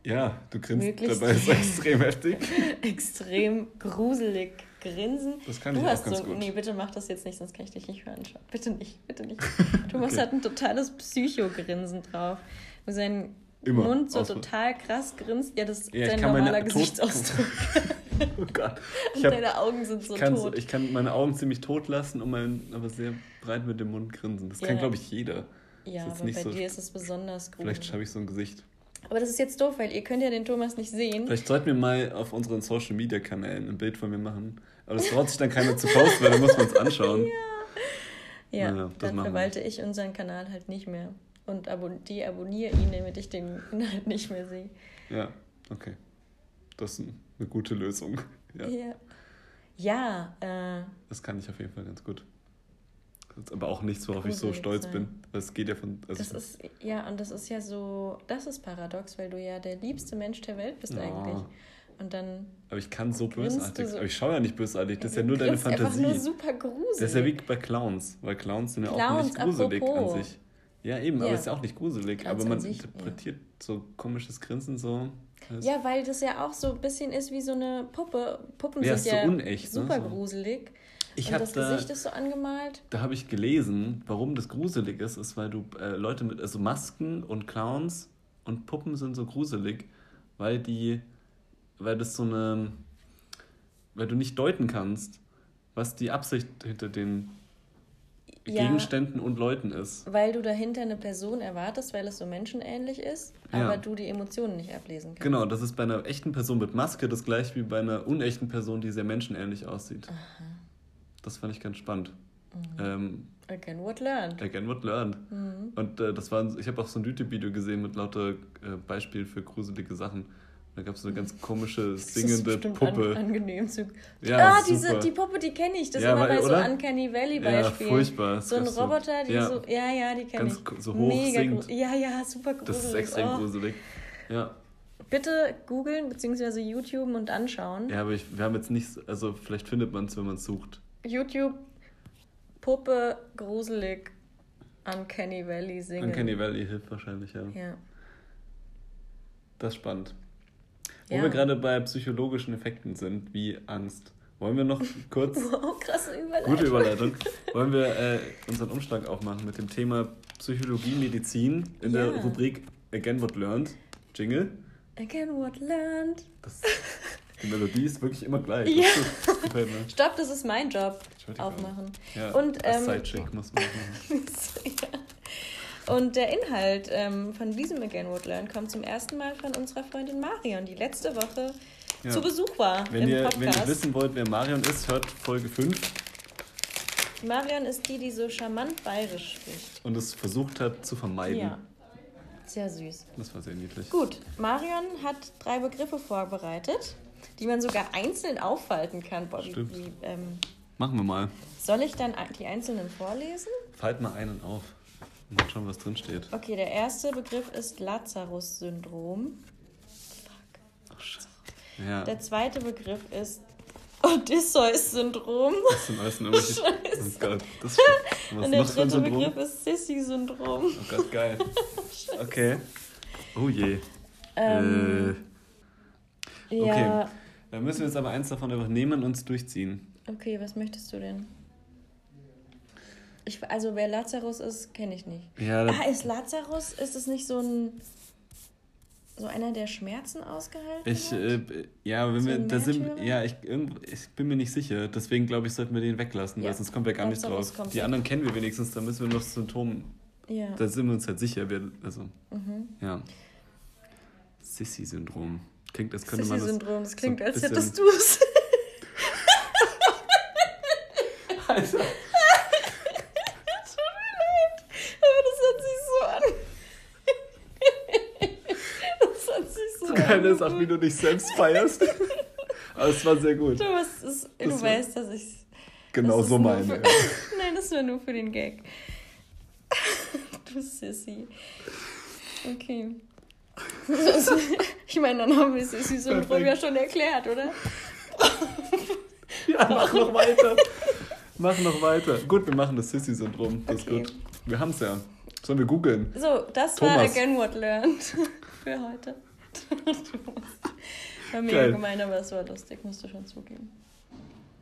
ja, du grinst Möglichst dabei ist extrem heftig. extrem gruselig grinsen. Das kann du ich auch ganz so, gut. Nee, bitte mach das jetzt nicht, sonst kann ich dich nicht anschauen. Bitte nicht, bitte nicht. Thomas okay. hat ein totales Psycho-Grinsen drauf. Wo sein Immer. Mund so total krass grinst. Ja, das ist ja, sein normaler Gesichtsausdruck. oh Gott. Und hab, deine Augen sind so tot. Ich kann meine Augen ziemlich tot lassen und mein, aber sehr breit mit dem Mund grinsen. Das ja. kann, glaube ich, jeder. Ja, aber bei so, dir ist es besonders gruselig. Vielleicht habe ich so ein Gesicht. Aber das ist jetzt doof, weil ihr könnt ja den Thomas nicht sehen. Vielleicht sollten wir mal auf unseren Social Media Kanälen ein Bild von mir machen. Aber das traut sich dann keiner zu posten, weil dann muss man es anschauen. ja, ja naja, dann verwalte wir. ich unseren Kanal halt nicht mehr. Und abon die abonniere ihn, damit ich den Inhalt nicht mehr sehe. Ja, okay. Das ist eine gute Lösung. Ja. Ja, ja äh, das kann ich auf jeden Fall ganz gut. Das ist aber auch nichts, worauf ich so stolz sein. bin. Das geht ja von. Also das ist, ja, und das ist ja so, das ist paradox, weil du ja der liebste Mensch der Welt bist ja. eigentlich. Und dann. Aber ich kann so bösartig. So, aber ich schaue ja nicht bösartig. Das ist ja nur deine Fantasie. Einfach nur super gruselig. Das ist ja wie bei Clowns, weil Clowns sind ja Clowns, auch nicht gruselig apropos. an sich. Ja, eben, ja. aber es ist ja auch nicht gruselig. Clowns aber man sich, interpretiert ja. so komisches Grinsen so. Ja, weil das ja auch so ein bisschen ist wie so eine Puppe. Puppen ja, sind ja so unecht, super ne? gruselig. Ich und das da, Gesicht ist so angemalt. Da habe ich gelesen, warum das gruselig ist, ist, weil du äh, Leute mit, also Masken und Clowns und Puppen sind so gruselig, weil die, weil das so eine, weil du nicht deuten kannst, was die Absicht hinter den ja, Gegenständen und Leuten ist. Weil du dahinter eine Person erwartest, weil es so menschenähnlich ist, ja. aber du die Emotionen nicht ablesen kannst. Genau, das ist bei einer echten Person mit Maske das gleiche wie bei einer unechten Person, die sehr menschenähnlich aussieht. Aha. Das fand ich ganz spannend. Mhm. Ähm, again what learned. Again what learned. Mhm. Und äh, das war, ich habe auch so ein YouTube-Video gesehen mit lauter äh, Beispielen für gruselige Sachen. Da gab es so eine ganz komische singende das ist Puppe. An, angenehm zu. Ja, ah, diese, die Puppe, die kenne ich. Das ja, immer bei oder? so Uncanny Valley Beispielen. Ja, furchtbar. So ein Roboter, die ja. so. Ja, ja, die kenne ich. So hoch Mega singt. Ja, ja, super gruselig. Das ist extrem oh. gruselig. Ja. Bitte googeln bzw. YouTube und anschauen. Ja, aber ich, wir haben jetzt nicht. Also, vielleicht findet man es, wenn man es sucht. YouTube, Puppe, gruselig, Uncanny Valley singen. Uncanny Valley hilft wahrscheinlich, ja. Ja. Das ist spannend. Wo ja. wir gerade bei psychologischen Effekten sind, wie Angst. Wollen wir noch kurz. wow, krasse Überleitung. Gute Überleitung. Wollen wir äh, unseren Umschlag auch machen mit dem Thema Psychologie, Medizin in ja. der Rubrik Again What Learned. Jingle. Again What Learned. Das, die Melodie ist wirklich immer gleich. Ja. Das Stopp, das ist mein Job. Aufmachen. Ja, Und, ähm, Sidechick muss man machen. ja. Und der Inhalt ähm, von diesem Again Would Learn kommt zum ersten Mal von unserer Freundin Marion, die letzte Woche ja. zu Besuch war wenn im ihr, Podcast. Wenn ihr wissen wollt, wer Marion ist, hört Folge 5. Marion ist die, die so charmant bayerisch spricht. Und es versucht hat zu vermeiden. Ja. Sehr süß. Das war sehr niedlich. Gut, Marion hat drei Begriffe vorbereitet, die man sogar einzeln auffalten kann. Boah, Stimmt. Wie, ähm, Machen wir mal. Soll ich dann die einzelnen vorlesen? Falt mal einen auf. Mal schauen, was drin steht. Okay, der erste Begriff ist Lazarus-Syndrom. Fuck. Ach, Scheiße. Ja. Der zweite Begriff ist Odysseus-Syndrom. Das sind alles irgendwelche. Oh Gott, das was Und der dritte Begriff ist Sissy-Syndrom. Oh Gott, geil. okay. Oh je. Ähm, äh. Okay. Ja. Dann müssen wir jetzt aber eins davon einfach nehmen und uns durchziehen. Okay, was möchtest du denn? Ich, also wer Lazarus ist, kenne ich nicht. Ja, ah, ist Lazarus, ist es nicht so ein so einer, der Schmerzen ausgehalten ich, hat? Äh, ja, wenn so wir, da sind, ja, ich, ich bin mir nicht sicher. Deswegen glaube ich, sollten wir den weglassen, ja. weil sonst kommen wir gar nicht drauf. Die weg. anderen kennen wir wenigstens, da müssen wir noch Symptome. Ja. Da sind wir uns halt sicher. Wir, also, mhm. ja. Sissy-Syndrom. Klingt, als könnte man das. Sissy-Syndrom, das klingt, so als hättest du es. Alter. Ist auch, wie du dich selbst feierst. Aber es war sehr gut. Thomas, ist, du das weißt, dass ich genau so meine. Für, Nein, das war nur für den Gag. du Sissy. Okay. Ich meine, dann haben wir Sissy so ja schon erklärt, oder? ja, mach noch weiter. Mach noch weiter. Gut, wir machen das Sissy-Syndrom. Das okay. ist gut. Wir haben es ja. Sollen wir googeln? So, das Thomas. war Again What Learned für heute. war mega Geil. gemein, aber es war lustig, musst du schon zugeben.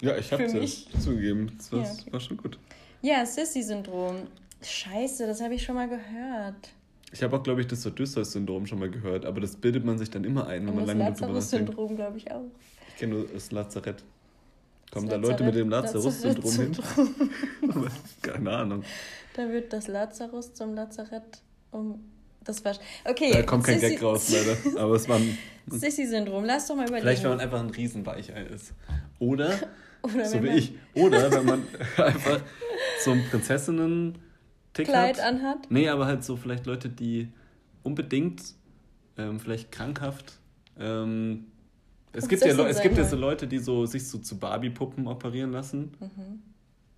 Ja, ich hab's ja zugegeben. Das war, ja, okay. war schon gut. Ja, Sissy-Syndrom. Scheiße, das habe ich schon mal gehört. Ich habe auch, glaube ich, das Odysseus-Syndrom schon mal gehört, aber das bildet man sich dann immer ein, wenn man lange darüber nachdenkt. Das Lazarus-Syndrom, glaube ich, auch. Ich kenne nur das Lazarett. Kommen da Leute mit dem Lazarus-Syndrom hin? Keine Ahnung. Da wird das Lazarus zum Lazarett um. Das war. Okay. Da kommt kein Sissi Gag raus, leider. Aber es war ein. Sissy-Syndrom, lass doch mal überlegen. Vielleicht, wenn man einfach ein Riesenweichei ist. Oder, Oder so wie ich. Oder wenn man einfach so ein Prinzessinnen-Tick Kleid hat. anhat. Nee, aber halt so vielleicht Leute, die unbedingt, ähm, vielleicht krankhaft, ähm, es gibt, ja, es gibt ja so Leute, die so, sich so zu Barbie-Puppen operieren lassen. Mhm.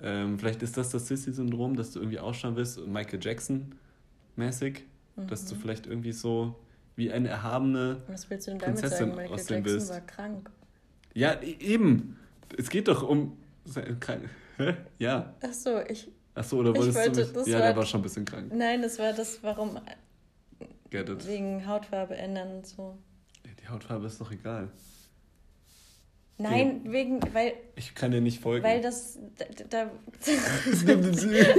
Ähm, vielleicht ist das das Sissy-Syndrom, dass du irgendwie ausschauen willst, Michael Jackson-mäßig, mhm. dass du vielleicht irgendwie so wie eine erhabene Was willst du denn damit Prinzessin sagen? Michael Jackson willst. war krank. Ja, e-, eben. Es geht doch um... Ja. Ach so, ich... Ach so, oder wolltest wollte, du mich, Ja, war, der war schon ein bisschen krank. Nein, das war das, warum... Get it. Wegen Hautfarbe ändern und so. Die Hautfarbe ist doch egal. Nein, wegen, weil. Ich kann dir nicht folgen. Weil das. Da, da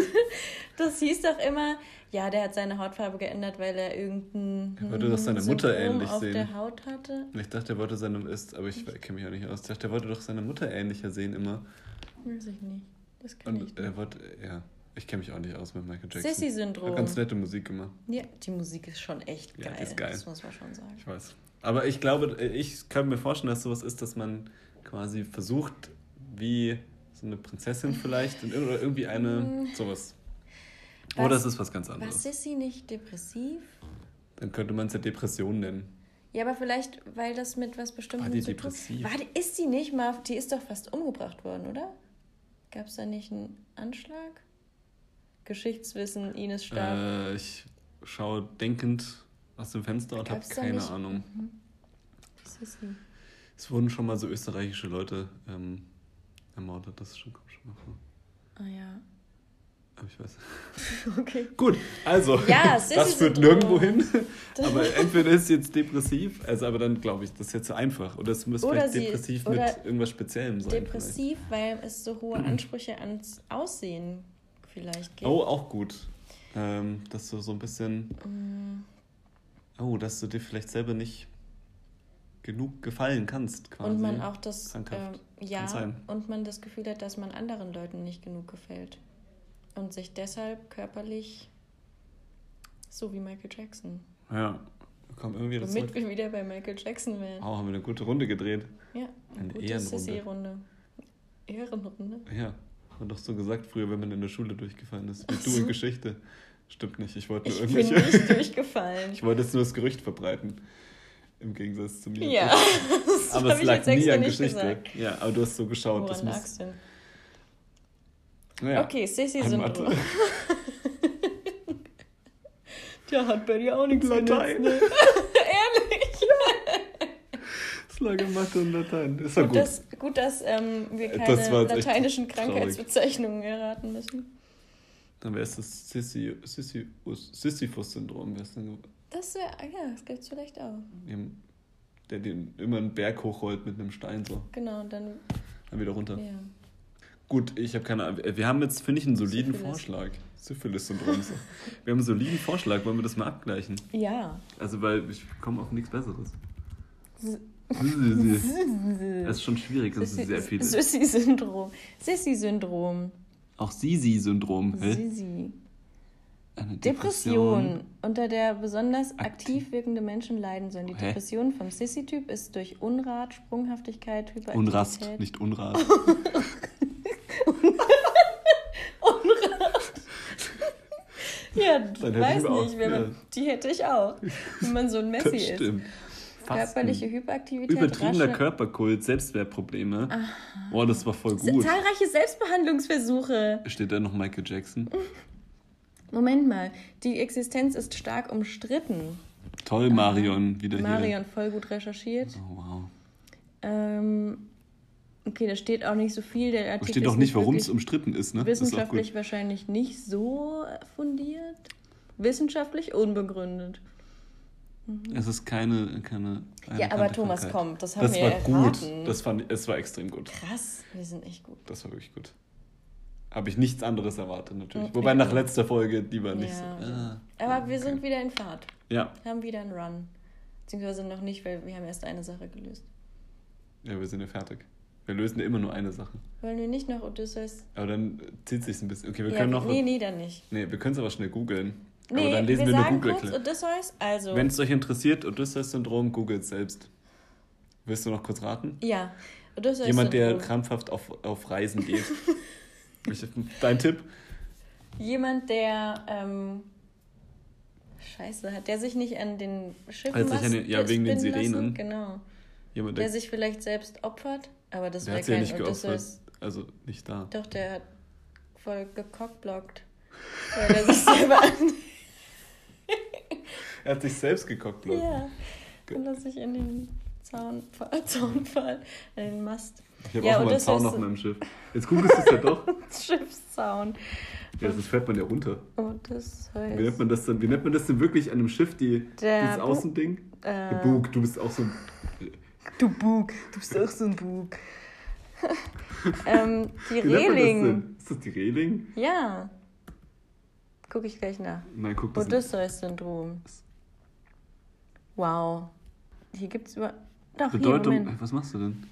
das hieß doch immer, ja, der hat seine Hautfarbe geändert, weil er irgendein. Er wollte doch seine Mutter ähnlich auf sehen. der Haut hatte. Ich dachte, er wollte seine. Ist, aber ich kenne mich auch nicht aus. Ich dachte, er wollte doch seine Mutter ähnlicher sehen immer. Weiß ich nicht. Das Und ich nicht. Er wollte. Ja. Ich kenne mich auch nicht aus mit Michael Jackson. Sissy-Syndrom. Hat ganz nette Musik gemacht. Ja, die Musik ist schon echt geil. Ja, ist geil. Das muss man schon sagen. Ich weiß. Aber ich glaube, ich kann mir vorstellen, dass sowas ist, dass man quasi versucht, wie so eine Prinzessin vielleicht oder irgendwie eine mm. sowas. Was, oder es ist was ganz anderes. Was ist sie nicht depressiv? Dann könnte man es ja Depression nennen. Ja, aber vielleicht, weil das mit was Bestimmtem zu depressiv. tun. Warte, ist sie nicht mal? Die ist doch fast umgebracht worden, oder? Gab es da nicht einen Anschlag? Geschichtswissen, Ines starb. Äh, ich schaue denkend aus dem Fenster und habe keine Ahnung. Mhm. Es wurden schon mal so österreichische Leute ähm, ermordet, das ist schon, kommt schon mal vor. Ah ja. Ich weiß. Okay. Gut, also, ja, das führt nirgendwo hin. aber entweder ist sie jetzt depressiv, also aber dann glaube ich, das ist jetzt zu einfach. Oder es müsste vielleicht depressiv mit irgendwas Speziellem sein. Depressiv, vielleicht. weil es so hohe Ansprüche ans Aussehen vielleicht gibt. Oh, auch gut. Ähm, dass du so ein bisschen. Mm. Oh, dass du dir vielleicht selber nicht genug gefallen kannst, quasi. Und man auch das. Ähm, ja, und man das Gefühl hat, dass man anderen Leuten nicht genug gefällt. Und sich deshalb körperlich so wie Michael Jackson. Ja, wir kommen irgendwie dazu. Damit wir wieder bei Michael Jackson wären. Oh, haben wir eine gute Runde gedreht. Ja, eine, eine gute Ehrenrunde. Ehrenrunde? Ja. Hat doch so gesagt früher, wenn man in der Schule durchgefallen ist. Wie du in Geschichte. Stimmt nicht. Ich wollte nur ich irgendwelche. Bin nicht durchgefallen. ich wollte jetzt nur das Gerücht verbreiten. Im Gegensatz zu mir. Ja. aber es lag nie an Geschichte. Gesagt. Ja, aber du hast so geschaut. Woran das lag's denn? Naja, okay, Sissi-Syndrom. Tja, hat bei dir auch nichts Latein. Ne? Es lag in Mathe und Latein. Ist gut, gut. Dass, gut, dass ähm, wir keine das lateinischen Krankheitsbezeichnungen erraten müssen. Dann wäre es das Sisyphus-Syndrom. Das wäre, ah ja, das gibt es vielleicht auch. Der den immer einen Berg hochrollt mit einem Stein so. Genau, und dann. Dann wieder runter. Ja. Gut, ich habe keine Ahnung. Wir haben jetzt, finde ich, einen soliden Syphilis. Vorschlag. Syphilis-Syndrom. Wir haben einen soliden Vorschlag. Wollen wir das mal abgleichen? Ja. Also, weil ich komme auf nichts Besseres. Das ist schon schwierig, das ist sehr viel. Sissi-Syndrom. Sissi-Syndrom. Auch Sisi-Syndrom. Sisi. Eine Depression. Depression, unter der besonders aktiv wirkende Menschen leiden sollen. Die Hä? Depression vom Sissy-Typ ist durch Unrat, Sprunghaftigkeit, Hyperaktivität... Unrast, nicht. Unrat. ja, ich weiß nicht, wenn man, ja. die hätte ich auch, wenn man so ein Messi ist. Stimmt. Körperliche Hyperaktivität. Übertriebener rasche... Körperkult, Selbstwertprobleme. Aha. Oh, das war voll gut. Zahlreiche Selbstbehandlungsversuche. Steht da noch Michael Jackson? Moment mal, die Existenz ist stark umstritten. Toll, Marion, wieder Marion, hier. Marion, voll gut recherchiert. Oh, wow. Ähm, okay, da steht auch nicht so viel. Der Artikel steht auch nicht, warum es umstritten ist, ne? Wissenschaftlich ist wahrscheinlich nicht so fundiert. Wissenschaftlich unbegründet. Mhm. Es ist keine. keine ja, aber Thomas, Krankheit. komm, das haben das wir war erraten. gut. Das fand, es war extrem gut. Krass, wir sind echt gut. Das war wirklich gut. Habe ich nichts anderes erwartet, natürlich. Mhm. Wobei nach letzter Folge, die war nicht ja. so. Ah, aber wir sind wieder in Fahrt. Ja. Wir haben wieder einen Run. Beziehungsweise noch nicht, weil wir haben erst eine Sache gelöst. Ja, wir sind ja fertig. Wir lösen immer nur eine Sache. Wollen wir nicht noch Odysseus? Aber dann zieht sich ein bisschen. Okay, wir ja, können noch. Nee, nee, dann nicht. Nee, wir können es aber schnell googeln. Nee, aber dann lesen wir, wir nur Google kurz Odysseus, also. Wenn es euch interessiert, Odysseus-Syndrom, googelt selbst. Willst du noch kurz raten? Ja. Odysseus Jemand, der krampfhaft auf, auf Reisen geht. Dein Tipp? Jemand, der ähm, Scheiße hat, der sich nicht an den Schiffen also an den, Ja, wegen den Sirenen. Lassen. Genau. Jemand, der, der, sich vielleicht selbst opfert, aber das wäre kein ja nicht geopfert. Also nicht da. Doch, der hat voll gecockblockt. Weil er sich selber an. er hat sich selbst gecockblockt. Ja. Und er sich in den Zaunpfahl, Zaunpfahl, an den Mast ich habe ja, auch mal einen Zaun auf meinem Schiff. Jetzt googelst du es ja doch. Schiffszaun. Ja, sonst fährt man ja runter. Oh, das heißt. Wie nennt man das dann? Wie nennt man das denn wirklich an einem Schiff, die, dieses Außending? Äh, Bug, du bist auch so ein. Du Bug, du bist auch so ein Bug. ähm, die Wie Reling. Das ist das die Reling? Ja. Guck ich gleich nach. Nein, guck das Odysseus-Syndrom. Wow. Hier gibt es über. Doch, Bedeutung. Hier, was machst du denn?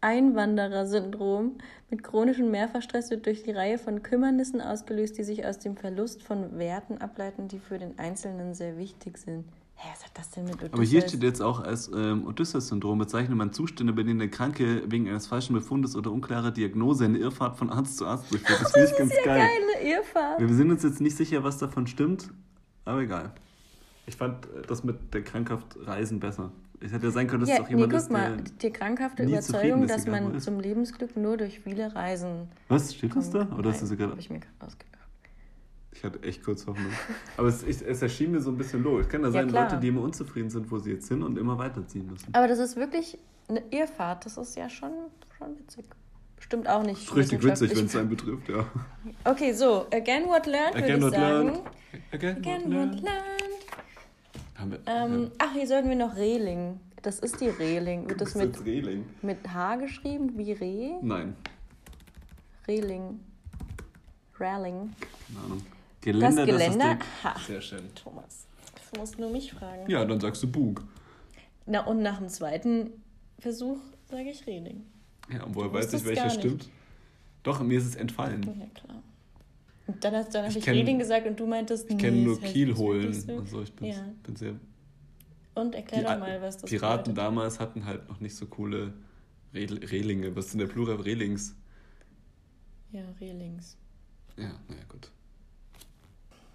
Einwanderersyndrom mit chronischem Mehrfachstress wird durch die Reihe von Kümmernissen ausgelöst, die sich aus dem Verlust von Werten ableiten, die für den Einzelnen sehr wichtig sind. Hä, was hat das denn mit Odysseus? Aber hier steht jetzt auch als ähm, Odysseus-Syndrom bezeichnet man Zustände, bei denen der Kranke wegen eines falschen Befundes oder unklarer Diagnose eine Irrfahrt von Arzt zu Arzt durchführt. Das finde ich ganz ja geil. geil. Eine Irrfahrt. Wir sind uns jetzt nicht sicher, was davon stimmt, aber egal. Ich fand das mit der krankhaft Reisen besser. Es hätte ja sein können, dass ja, es auch jemand nee, guck ist, mal, die krankhafte Überzeugung, dass man zum Lebensglück nur durch viele Reisen. Was? Steht das da? Oder hast du sie gerade? ich mir ausgedacht. Ich hatte echt kurz Hoffnung. Aber es, ich, es erschien mir so ein bisschen logisch. Es kann ja sein, ja, Leute, die immer unzufrieden sind, wo sie jetzt sind und immer weiterziehen müssen. Aber das ist wirklich eine Irrfahrt. Das ist ja schon, schon witzig. Stimmt auch nicht. Das ist richtig witzig, wenn es einen betrifft, ja. Okay, so, again what learned, again würde ich sagen. Learned. Again, again what, what learned. Haben wir, ähm, ja. Ach, hier sollten wir noch Reling. Das ist die Reling. Wird das mit, Reling? mit H geschrieben, wie Reh? Nein. Reling. Railing. Keine Ahnung. Geländer, das Geländer. Das ha. Sehr schön. Thomas, du musst nur mich fragen. Ja, dann sagst du Bug. Na, und nach dem zweiten Versuch sage ich Reding. Ja, und woher weiß ich, welcher stimmt? Doch, mir ist es entfallen. Ja, klar. Und dann, hast, dann habe ich, ich Reding gesagt und du meintest, Ich kenne nur Kiel holen. Also ich bin, ja. bin sehr. Und erklär doch mal, was das Piraten bedeutet. damals hatten halt noch nicht so coole Relinge. Was sind der Plural Relings? Ja, Relings. Ja, naja, gut.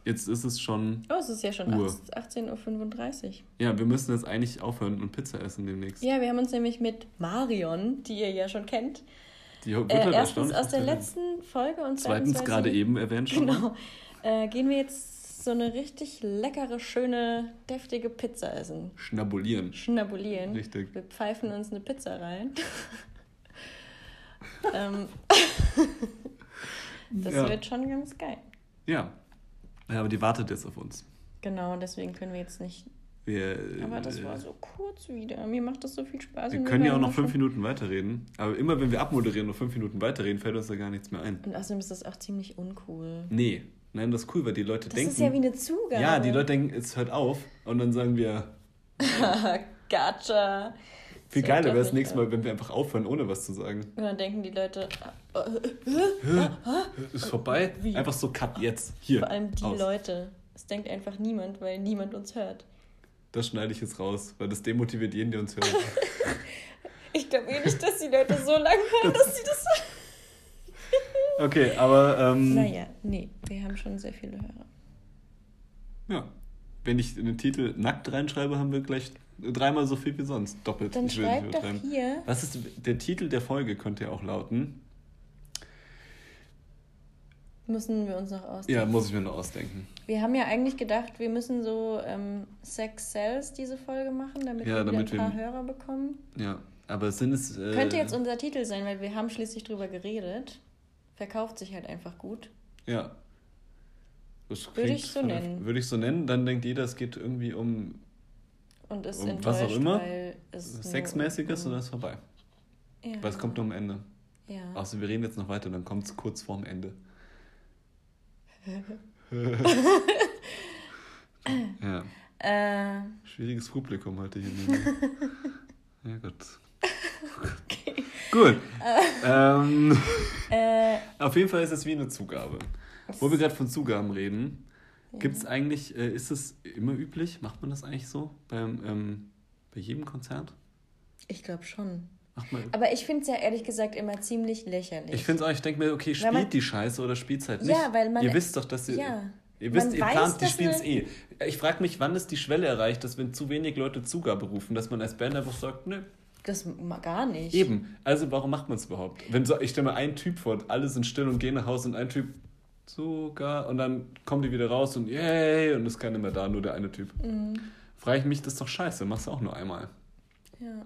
Jetzt ist es schon. Oh, es ist ja schon 18.35 Uhr. Ja, wir müssen jetzt eigentlich aufhören und Pizza essen demnächst. Ja, wir haben uns nämlich mit Marion, die ihr ja schon kennt, die äh, erstens aus der letzten Folge und zweitens gerade eben erwähnt schon. Genau. Äh, gehen wir jetzt so eine richtig leckere, schöne, deftige Pizza essen. Schnabulieren. Schnabulieren. Richtig. Wir pfeifen uns eine Pizza rein. ähm, das ja. wird schon ganz geil. Ja, ja, aber die wartet jetzt auf uns. Genau, deswegen können wir jetzt nicht. Wir, aber das war so kurz wieder. Mir macht das so viel Spaß. Wir können ja auch noch fünf Minuten weiterreden. Aber immer wenn wir abmoderieren und fünf Minuten weiterreden, fällt uns da gar nichts mehr ein. Und außerdem ist das auch ziemlich uncool. Nee. Nein, das ist cool, weil die Leute das denken. Das ist ja wie eine Zugabe. Ja, die Leute denken, es hört auf. Und dann sagen wir. gotcha. Viel geiler wäre es nächstes Mal, wenn wir einfach aufhören, ohne was zu sagen. Und dann denken die Leute, ist vorbei? Wie? Einfach so cut jetzt. Hier. Vor allem die aus. Leute. Es denkt einfach niemand, weil niemand uns hört. Das schneide ich jetzt raus, weil das demotiviert jeden, der uns hört. ich glaube eh nicht, dass die Leute so lange hören, dass sie das. okay, aber. Ähm, naja, nee, wir haben schon sehr viele Hörer. Ja. Wenn ich den Titel nackt reinschreibe, haben wir gleich dreimal so viel wie sonst. Doppelt. Dann schreib doch hier. Was ist der Titel der Folge könnte ja auch lauten? Müssen wir uns noch ausdenken. Ja, muss ich mir noch ausdenken. Wir haben ja eigentlich gedacht, wir müssen so ähm, Sex Cells diese Folge machen, damit ja, wir damit ein paar wir, Hörer bekommen. Ja, aber sind es. Äh, Könnte jetzt unser Titel sein, weil wir haben schließlich drüber geredet. Verkauft sich halt einfach gut. Ja. würde ich so nennen. Würde ich so nennen, dann denkt jeder, es geht irgendwie um und ist und was auch immer, Sexmäßiges und dann ist vorbei. Ja. Weil es kommt nur am Ende. Ja. Außer wir reden jetzt noch weiter, dann kommt es kurz vorm Ende. ja. Äh. Schwieriges Publikum heute hier. ja, gut. Okay. Gut. ähm, äh. Auf jeden Fall ist es wie eine Zugabe. Wo wir gerade von Zugaben reden, Gibt es eigentlich, äh, ist es immer üblich? Macht man das eigentlich so beim, ähm, bei jedem Konzert? Ich glaube schon. Aber ich finde es ja ehrlich gesagt immer ziemlich lächerlich. Ich finde es auch, ich denke mir, okay, spielt man, die Scheiße oder spielt es halt nicht. Ja, weil man. Ihr wisst doch, dass ihr. Ja, ihr wisst, ihr weiß, plant, die spielen es eh. Ich frage mich, wann ist die Schwelle erreicht, dass wenn zu wenig Leute Zugabe rufen, dass man als Band einfach sagt, nö. Das gar nicht. Eben. Also warum macht man es überhaupt? Wenn so, ich stelle mir einen Typ vor, alle sind still und gehen nach Hause und ein Typ sogar. Und dann kommen die wieder raus und yay, und ist keiner mehr da, nur der eine Typ. Mhm. Frage ich mich, das ist doch scheiße, machst du auch nur einmal. Ja.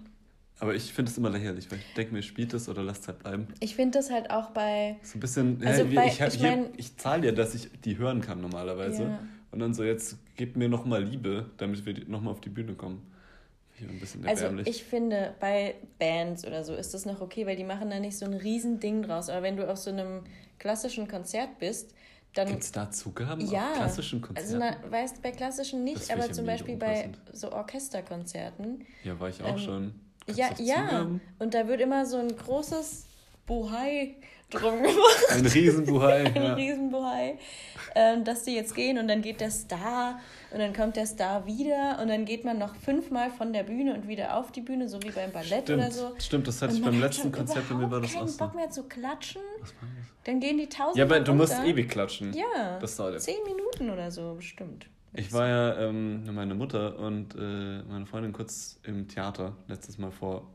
Aber ich finde es immer lächerlich, weil ich denke mir, spielt es oder lasst es halt bleiben. Ich finde das halt auch bei. So ein bisschen, also ja, bei, ich, ich, ich, ich zahle ja, dass ich die hören kann normalerweise. Ja. Und dann so, jetzt gebt mir nochmal Liebe, damit wir nochmal auf die Bühne kommen. Ein bisschen also ich finde, bei Bands oder so ist das noch okay, weil die machen da nicht so ein riesen Ding draus. Aber wenn du auf so einem klassischen Konzert bist, dann. Gibt es da Zugaben ja, auf klassischen Konzerten? Also, na, weißt bei klassischen nicht, aber zum Beispiel bei so Orchesterkonzerten. Ja, war ich auch ähm, schon. Ja, ja. Und da wird immer so ein großes Bohai drum gemacht. Ein Riesenbuhai. ein ja. Riesenbuhai. Ähm, dass die jetzt gehen und dann geht der Star und dann kommt der Star wieder und dann geht man noch fünfmal von der Bühne und wieder auf die Bühne, so wie beim Ballett Stimmt. oder so. Stimmt, das hatte und ich beim letzten Konzert bei mir war das auch so. Bock mehr zu klatschen. Was war das? Dann gehen die tausend. Ja, aber du runter. musst ewig klatschen. Ja. Das dauert zehn Minuten oder so bestimmt. Ich war ja ähm, meine Mutter und äh, meine Freundin kurz im Theater letztes Mal vor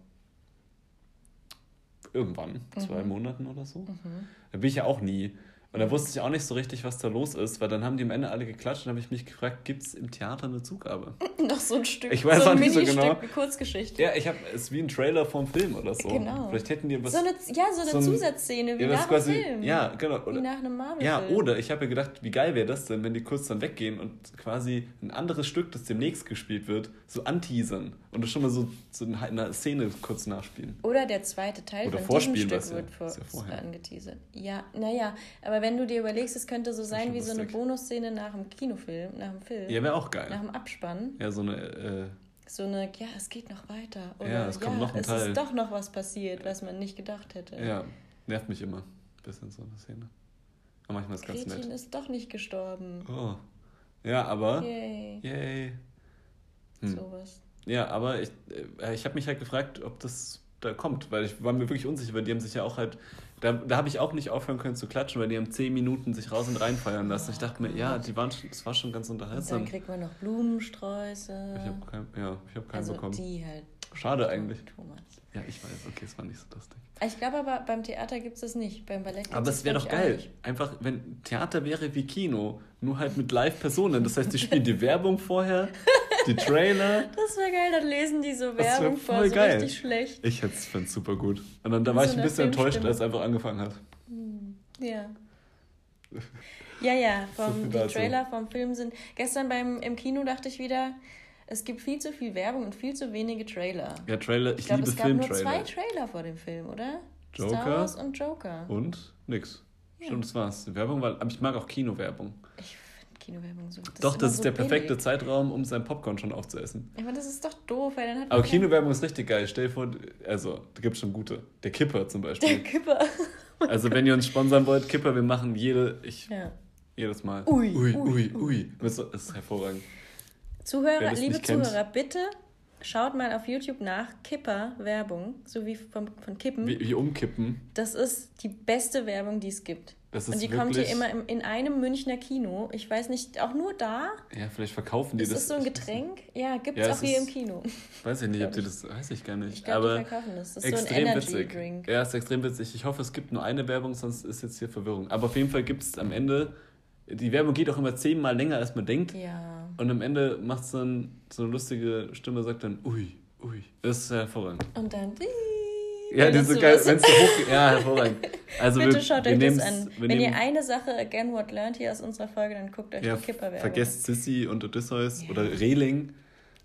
irgendwann, mhm. zwei Monaten oder so. Mhm. Da bin ich ja auch nie. Und da wusste ich auch nicht so richtig, was da los ist, weil dann haben die am Ende alle geklatscht und habe ich mich gefragt, gibt es im Theater eine Zugabe? Noch so ein Stück. Ich weiß so auch nicht so genau. Stück, Kurzgeschichte. Ja, ich habe es wie ein Trailer vom Film oder so. Genau. Vielleicht hätten die was. So eine, ja, so eine so ein, Zusatzszene wie ja, nach quasi, einem Film. Ja, genau. Oder, wie nach einem Marvel. Ja, oder ich habe mir gedacht, wie geil wäre das denn, wenn die kurz dann weggehen und quasi ein anderes Stück, das demnächst gespielt wird, so anteasern und das schon mal so, so in einer Szene kurz nachspielen. Oder der zweite Teil oder von diesem Stück wird ja, vor, ja angeteasert. Ja, naja, aber wenn du dir überlegst, es könnte so sein wie so eine Bonusszene nach dem Kinofilm, nach dem Film. Ja, wäre auch geil. Nach dem Abspann. Ja, so eine. Äh, so eine, ja, es geht noch weiter. Oder ja, es kommt ja, noch ein es Teil. ist doch noch was passiert, was man nicht gedacht hätte. Ja, nervt mich immer. Bisschen so eine Szene. Aber manchmal ist es ganz nett. ist doch nicht gestorben. Oh. Ja, aber. Yay. Yay. Hm. Sowas. Ja, aber ich, äh, ich habe mich halt gefragt, ob das da kommt, weil ich war mir wirklich unsicher, weil die haben sich ja auch halt da, da habe ich auch nicht aufhören können zu klatschen, weil die haben zehn Minuten sich raus und rein feiern lassen. Ich dachte mir, ja, die waren, das war schon ganz unterhaltsam. Und dann kriegt man noch Blumensträuße. Ich habe kein, ja, ich hab keinen also bekommen. Die halt. Schade eigentlich. Thomas. Ja, ich weiß, okay, es war nicht so lustig. Ich glaube aber, beim Theater gibt es das nicht, beim Ballett gibt Aber es wäre doch geil. Einfach, wenn Theater wäre wie Kino, nur halt mit Live-Personen. Das heißt, die spielen die Werbung vorher, die Trailer. Das wäre geil, dann lesen die so Werbung vor, so geil. richtig schlecht. Ich hätte es super gut. Und dann da war so ich ein bisschen enttäuscht, als es einfach angefangen hat. Hm, ja. Ja, ja, vom, so die Trailer vom Film sind. Gestern beim, im Kino dachte ich wieder, es gibt viel zu viel Werbung und viel zu wenige Trailer. Ja, Trailer, ich, ich glaub, liebe Filmtrailer. Es gab nur zwei Trailer vor dem Film, oder? Joker. Star Wars und Joker. Und nix. Ja. Stimmt, das war's. Werbung war, aber ich mag auch Kinowerbung. Ich Kinowerbung so. Das Doch, ist das ist so der billig. perfekte Zeitraum, um sein Popcorn schon aufzuessen. Aber das ist doch doof, weil dann hat Aber Kinowerbung ist richtig geil. Stell dir vor, also, da gibt es schon gute. Der Kipper zum Beispiel. Der Kipper. also, wenn ihr uns sponsern wollt, Kipper, wir machen jede, ich, ja. jedes Mal. Ui, ui, ui, ui. Das ist hervorragend. Zuhörer, liebe Zuhörer, bitte schaut mal auf YouTube nach Kipper-Werbung, so wie von, von Kippen. Wie, wie umkippen. Das ist die beste Werbung, die es gibt. Das ist und die kommt hier immer im, in einem Münchner Kino. Ich weiß nicht, auch nur da. Ja, vielleicht verkaufen die ist das. Ist das so ein Getränk? Ja, gibt es ja, auch hier ist, im Kino. Weiß ich nicht, ob die das, weiß ich gar nicht. Ich glaube, die verkaufen das. Das ist extrem so ein Energy witzig. Drink. Ja, ist extrem witzig. Ich hoffe, es gibt nur eine Werbung, sonst ist jetzt hier Verwirrung. Aber auf jeden Fall gibt es am Ende, die Werbung geht auch immer zehnmal länger, als man denkt. Ja. Und am Ende macht es dann so eine lustige Stimme, sagt dann, ui, ui. Das ist hervorragend. Und dann, ja, die so geil, wenn es so hoch Ja, hervorragend. Also Bitte wir, schaut wir euch das an. Wenn ihr eine Sache again what learned hier aus unserer Folge, dann guckt euch ja, die Kipperwerbung Vergesst Sissy und Odysseus ja. oder Reling.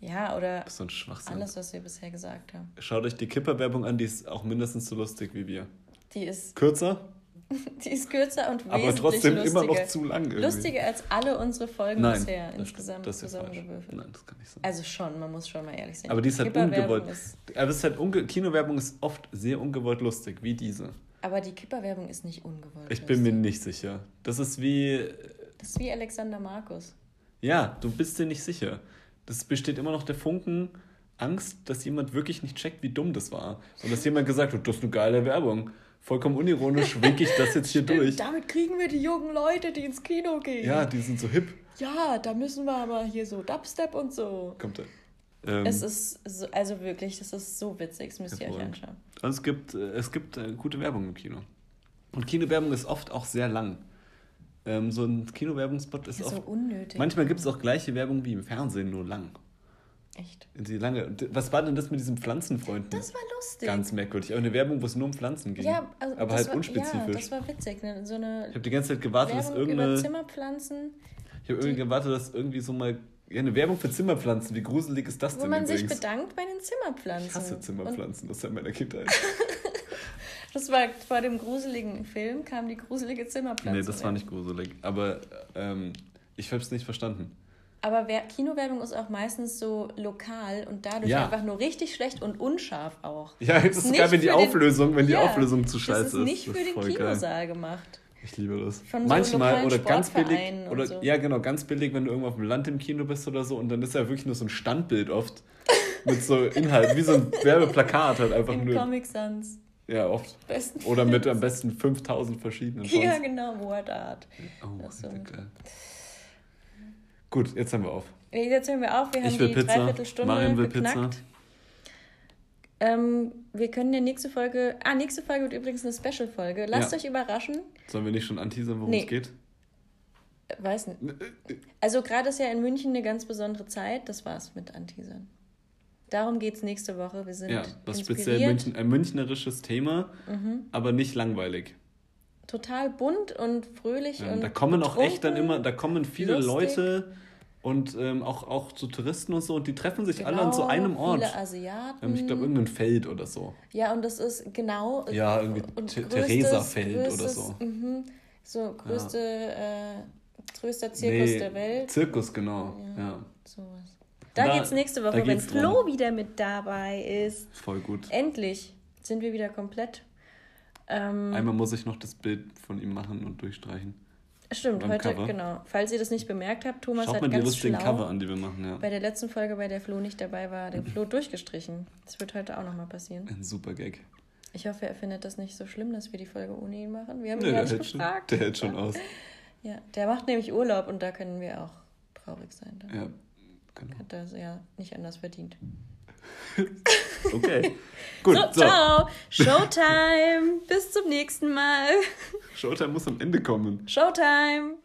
Ja, oder das ist so ein Schwachsinn. alles, was wir bisher gesagt haben. Schaut euch die Kipperwerbung an, die ist auch mindestens so lustig wie wir. Die ist... Kürzer? Die ist kürzer und wesentlich Aber trotzdem lustiger. immer noch zu lang. Irgendwie. Lustiger als alle unsere Folgen Nein, bisher das insgesamt das zusammengewürfelt. Nein, das kann nicht sein. Also schon, man muss schon mal ehrlich sein. Aber die ist halt ungewollt. Ist aber ist halt unge Kinowerbung ist oft sehr ungewollt lustig, wie diese. Aber die Kipperwerbung ist nicht ungewollt. Ich bin lustig. mir nicht sicher. Das ist wie. Das ist wie Alexander Markus. Ja, du bist dir nicht sicher. Das besteht immer noch der Funken Angst, dass jemand wirklich nicht checkt, wie dumm das war. Und dass jemand gesagt hat, das ist eine geile Werbung vollkommen unironisch winke ich das jetzt hier durch. Damit kriegen wir die jungen Leute, die ins Kino gehen. Ja, die sind so hip. Ja, da müssen wir aber hier so Dubstep und so. Kommt da. Ähm, es ist so, also wirklich, das ist so witzig, das müsst ihr euch anschauen. Also es gibt, äh, es gibt äh, gute Werbung im Kino. Und Kinowerbung ist oft auch sehr lang. Ähm, so ein Kinowerbungsspot ist ja, oft. So unnötig. Manchmal gibt es auch gleiche Werbung wie im Fernsehen, nur lang. Echt? Die lange. Was war denn das mit diesen Pflanzenfreunden? Das war lustig. Ganz merkwürdig. Aber eine Werbung, wo es nur um Pflanzen ging. Ja, also aber halt war, unspezifisch. Ja, das war witzig. Ne? So eine ich habe die ganze Zeit gewartet, Werbung dass irgendeine. Über Zimmerpflanzen. Ich habe irgendwie gewartet, dass irgendwie so mal. Ja, eine Werbung für Zimmerpflanzen. Wie gruselig ist das wo denn? Wo man übrigens? sich bedankt bei den Zimmerpflanzen. Ich hasse Zimmerpflanzen, Und das ist ja meiner Kindheit. das war vor dem gruseligen Film, kam die gruselige Zimmerpflanze. Nee, das war nicht gruselig. Aber ähm, ich habe es nicht verstanden. Aber Kinowerbung ist auch meistens so lokal und dadurch ja. einfach nur richtig schlecht und unscharf auch. Ja, das ist sogar, wenn die Auflösung, den, wenn die ja, Auflösung zu scheiße ist. Das ist nicht für den Kinosaal geil. gemacht. Ich liebe das. Von Manchmal so oder ganz billig oder so. ja genau ganz billig, wenn du irgendwo auf dem Land im Kino bist oder so und dann ist ja wirklich nur so ein Standbild oft mit so Inhalt wie so ein Werbeplakat halt einfach Im nur. Comic Sans. Ja, oft. Besten oder mit am besten 5000 verschiedenen. Ja, genau, Word Art. Oh, das so geil. Gut, jetzt haben wir auf. Jetzt hören wir auf. Wir haben ich will die Pizza. Dreiviertelstunde Marian will geknackt. Pizza. Ähm, wir können die nächste Folge. Ah, nächste Folge wird übrigens eine Special-Folge. Lasst ja. euch überraschen. Sollen wir nicht schon anteasern, worum nee. es geht? Weiß nicht. Also, gerade ist ja in München eine ganz besondere Zeit. Das war's mit Anteasern. Darum geht es nächste Woche. Wir sind ja, was speziell München, ein münchnerisches Thema, mhm. aber nicht langweilig. Total bunt und fröhlich. Ja, und da kommen auch echt dann immer, da kommen viele lustig. Leute und ähm, auch, auch so Touristen und so und die treffen sich genau, alle an so genau, einem Ort. Viele Asiaten. Ähm, ich glaube, irgendein Feld oder so. Ja, und das ist genau. Ja, irgendwie Theresa-Feld oder so. Mh, so größte, ja. äh, größter Zirkus nee, der Welt. Zirkus, genau. Ja. ja. Sowas. Da, da geht's nächste Woche, wenn Flo wieder mit dabei ist. Voll gut. Endlich sind wir wieder komplett. Ähm, Einmal muss ich noch das Bild von ihm machen und durchstreichen. Stimmt, heute, Cover. genau. Falls ihr das nicht bemerkt habt, Thomas Schaut hat mal die ganz schlau Cover an, die wir machen, ja. Bei der letzten Folge, bei der Flo nicht dabei war, den Flo durchgestrichen. Das wird heute auch nochmal passieren. Ein super Gag. Ich hoffe, er findet das nicht so schlimm, dass wir die Folge ohne ihn machen. Wir haben nee, ihn ja nicht gefragt. Schon, der hält schon aus. Ja, der macht nämlich Urlaub und da können wir auch traurig sein. Dann. Ja, genau. Hat er ja nicht anders verdient. okay. Gut. So, so, ciao. Showtime. Bis zum nächsten Mal. Showtime muss am Ende kommen. Showtime.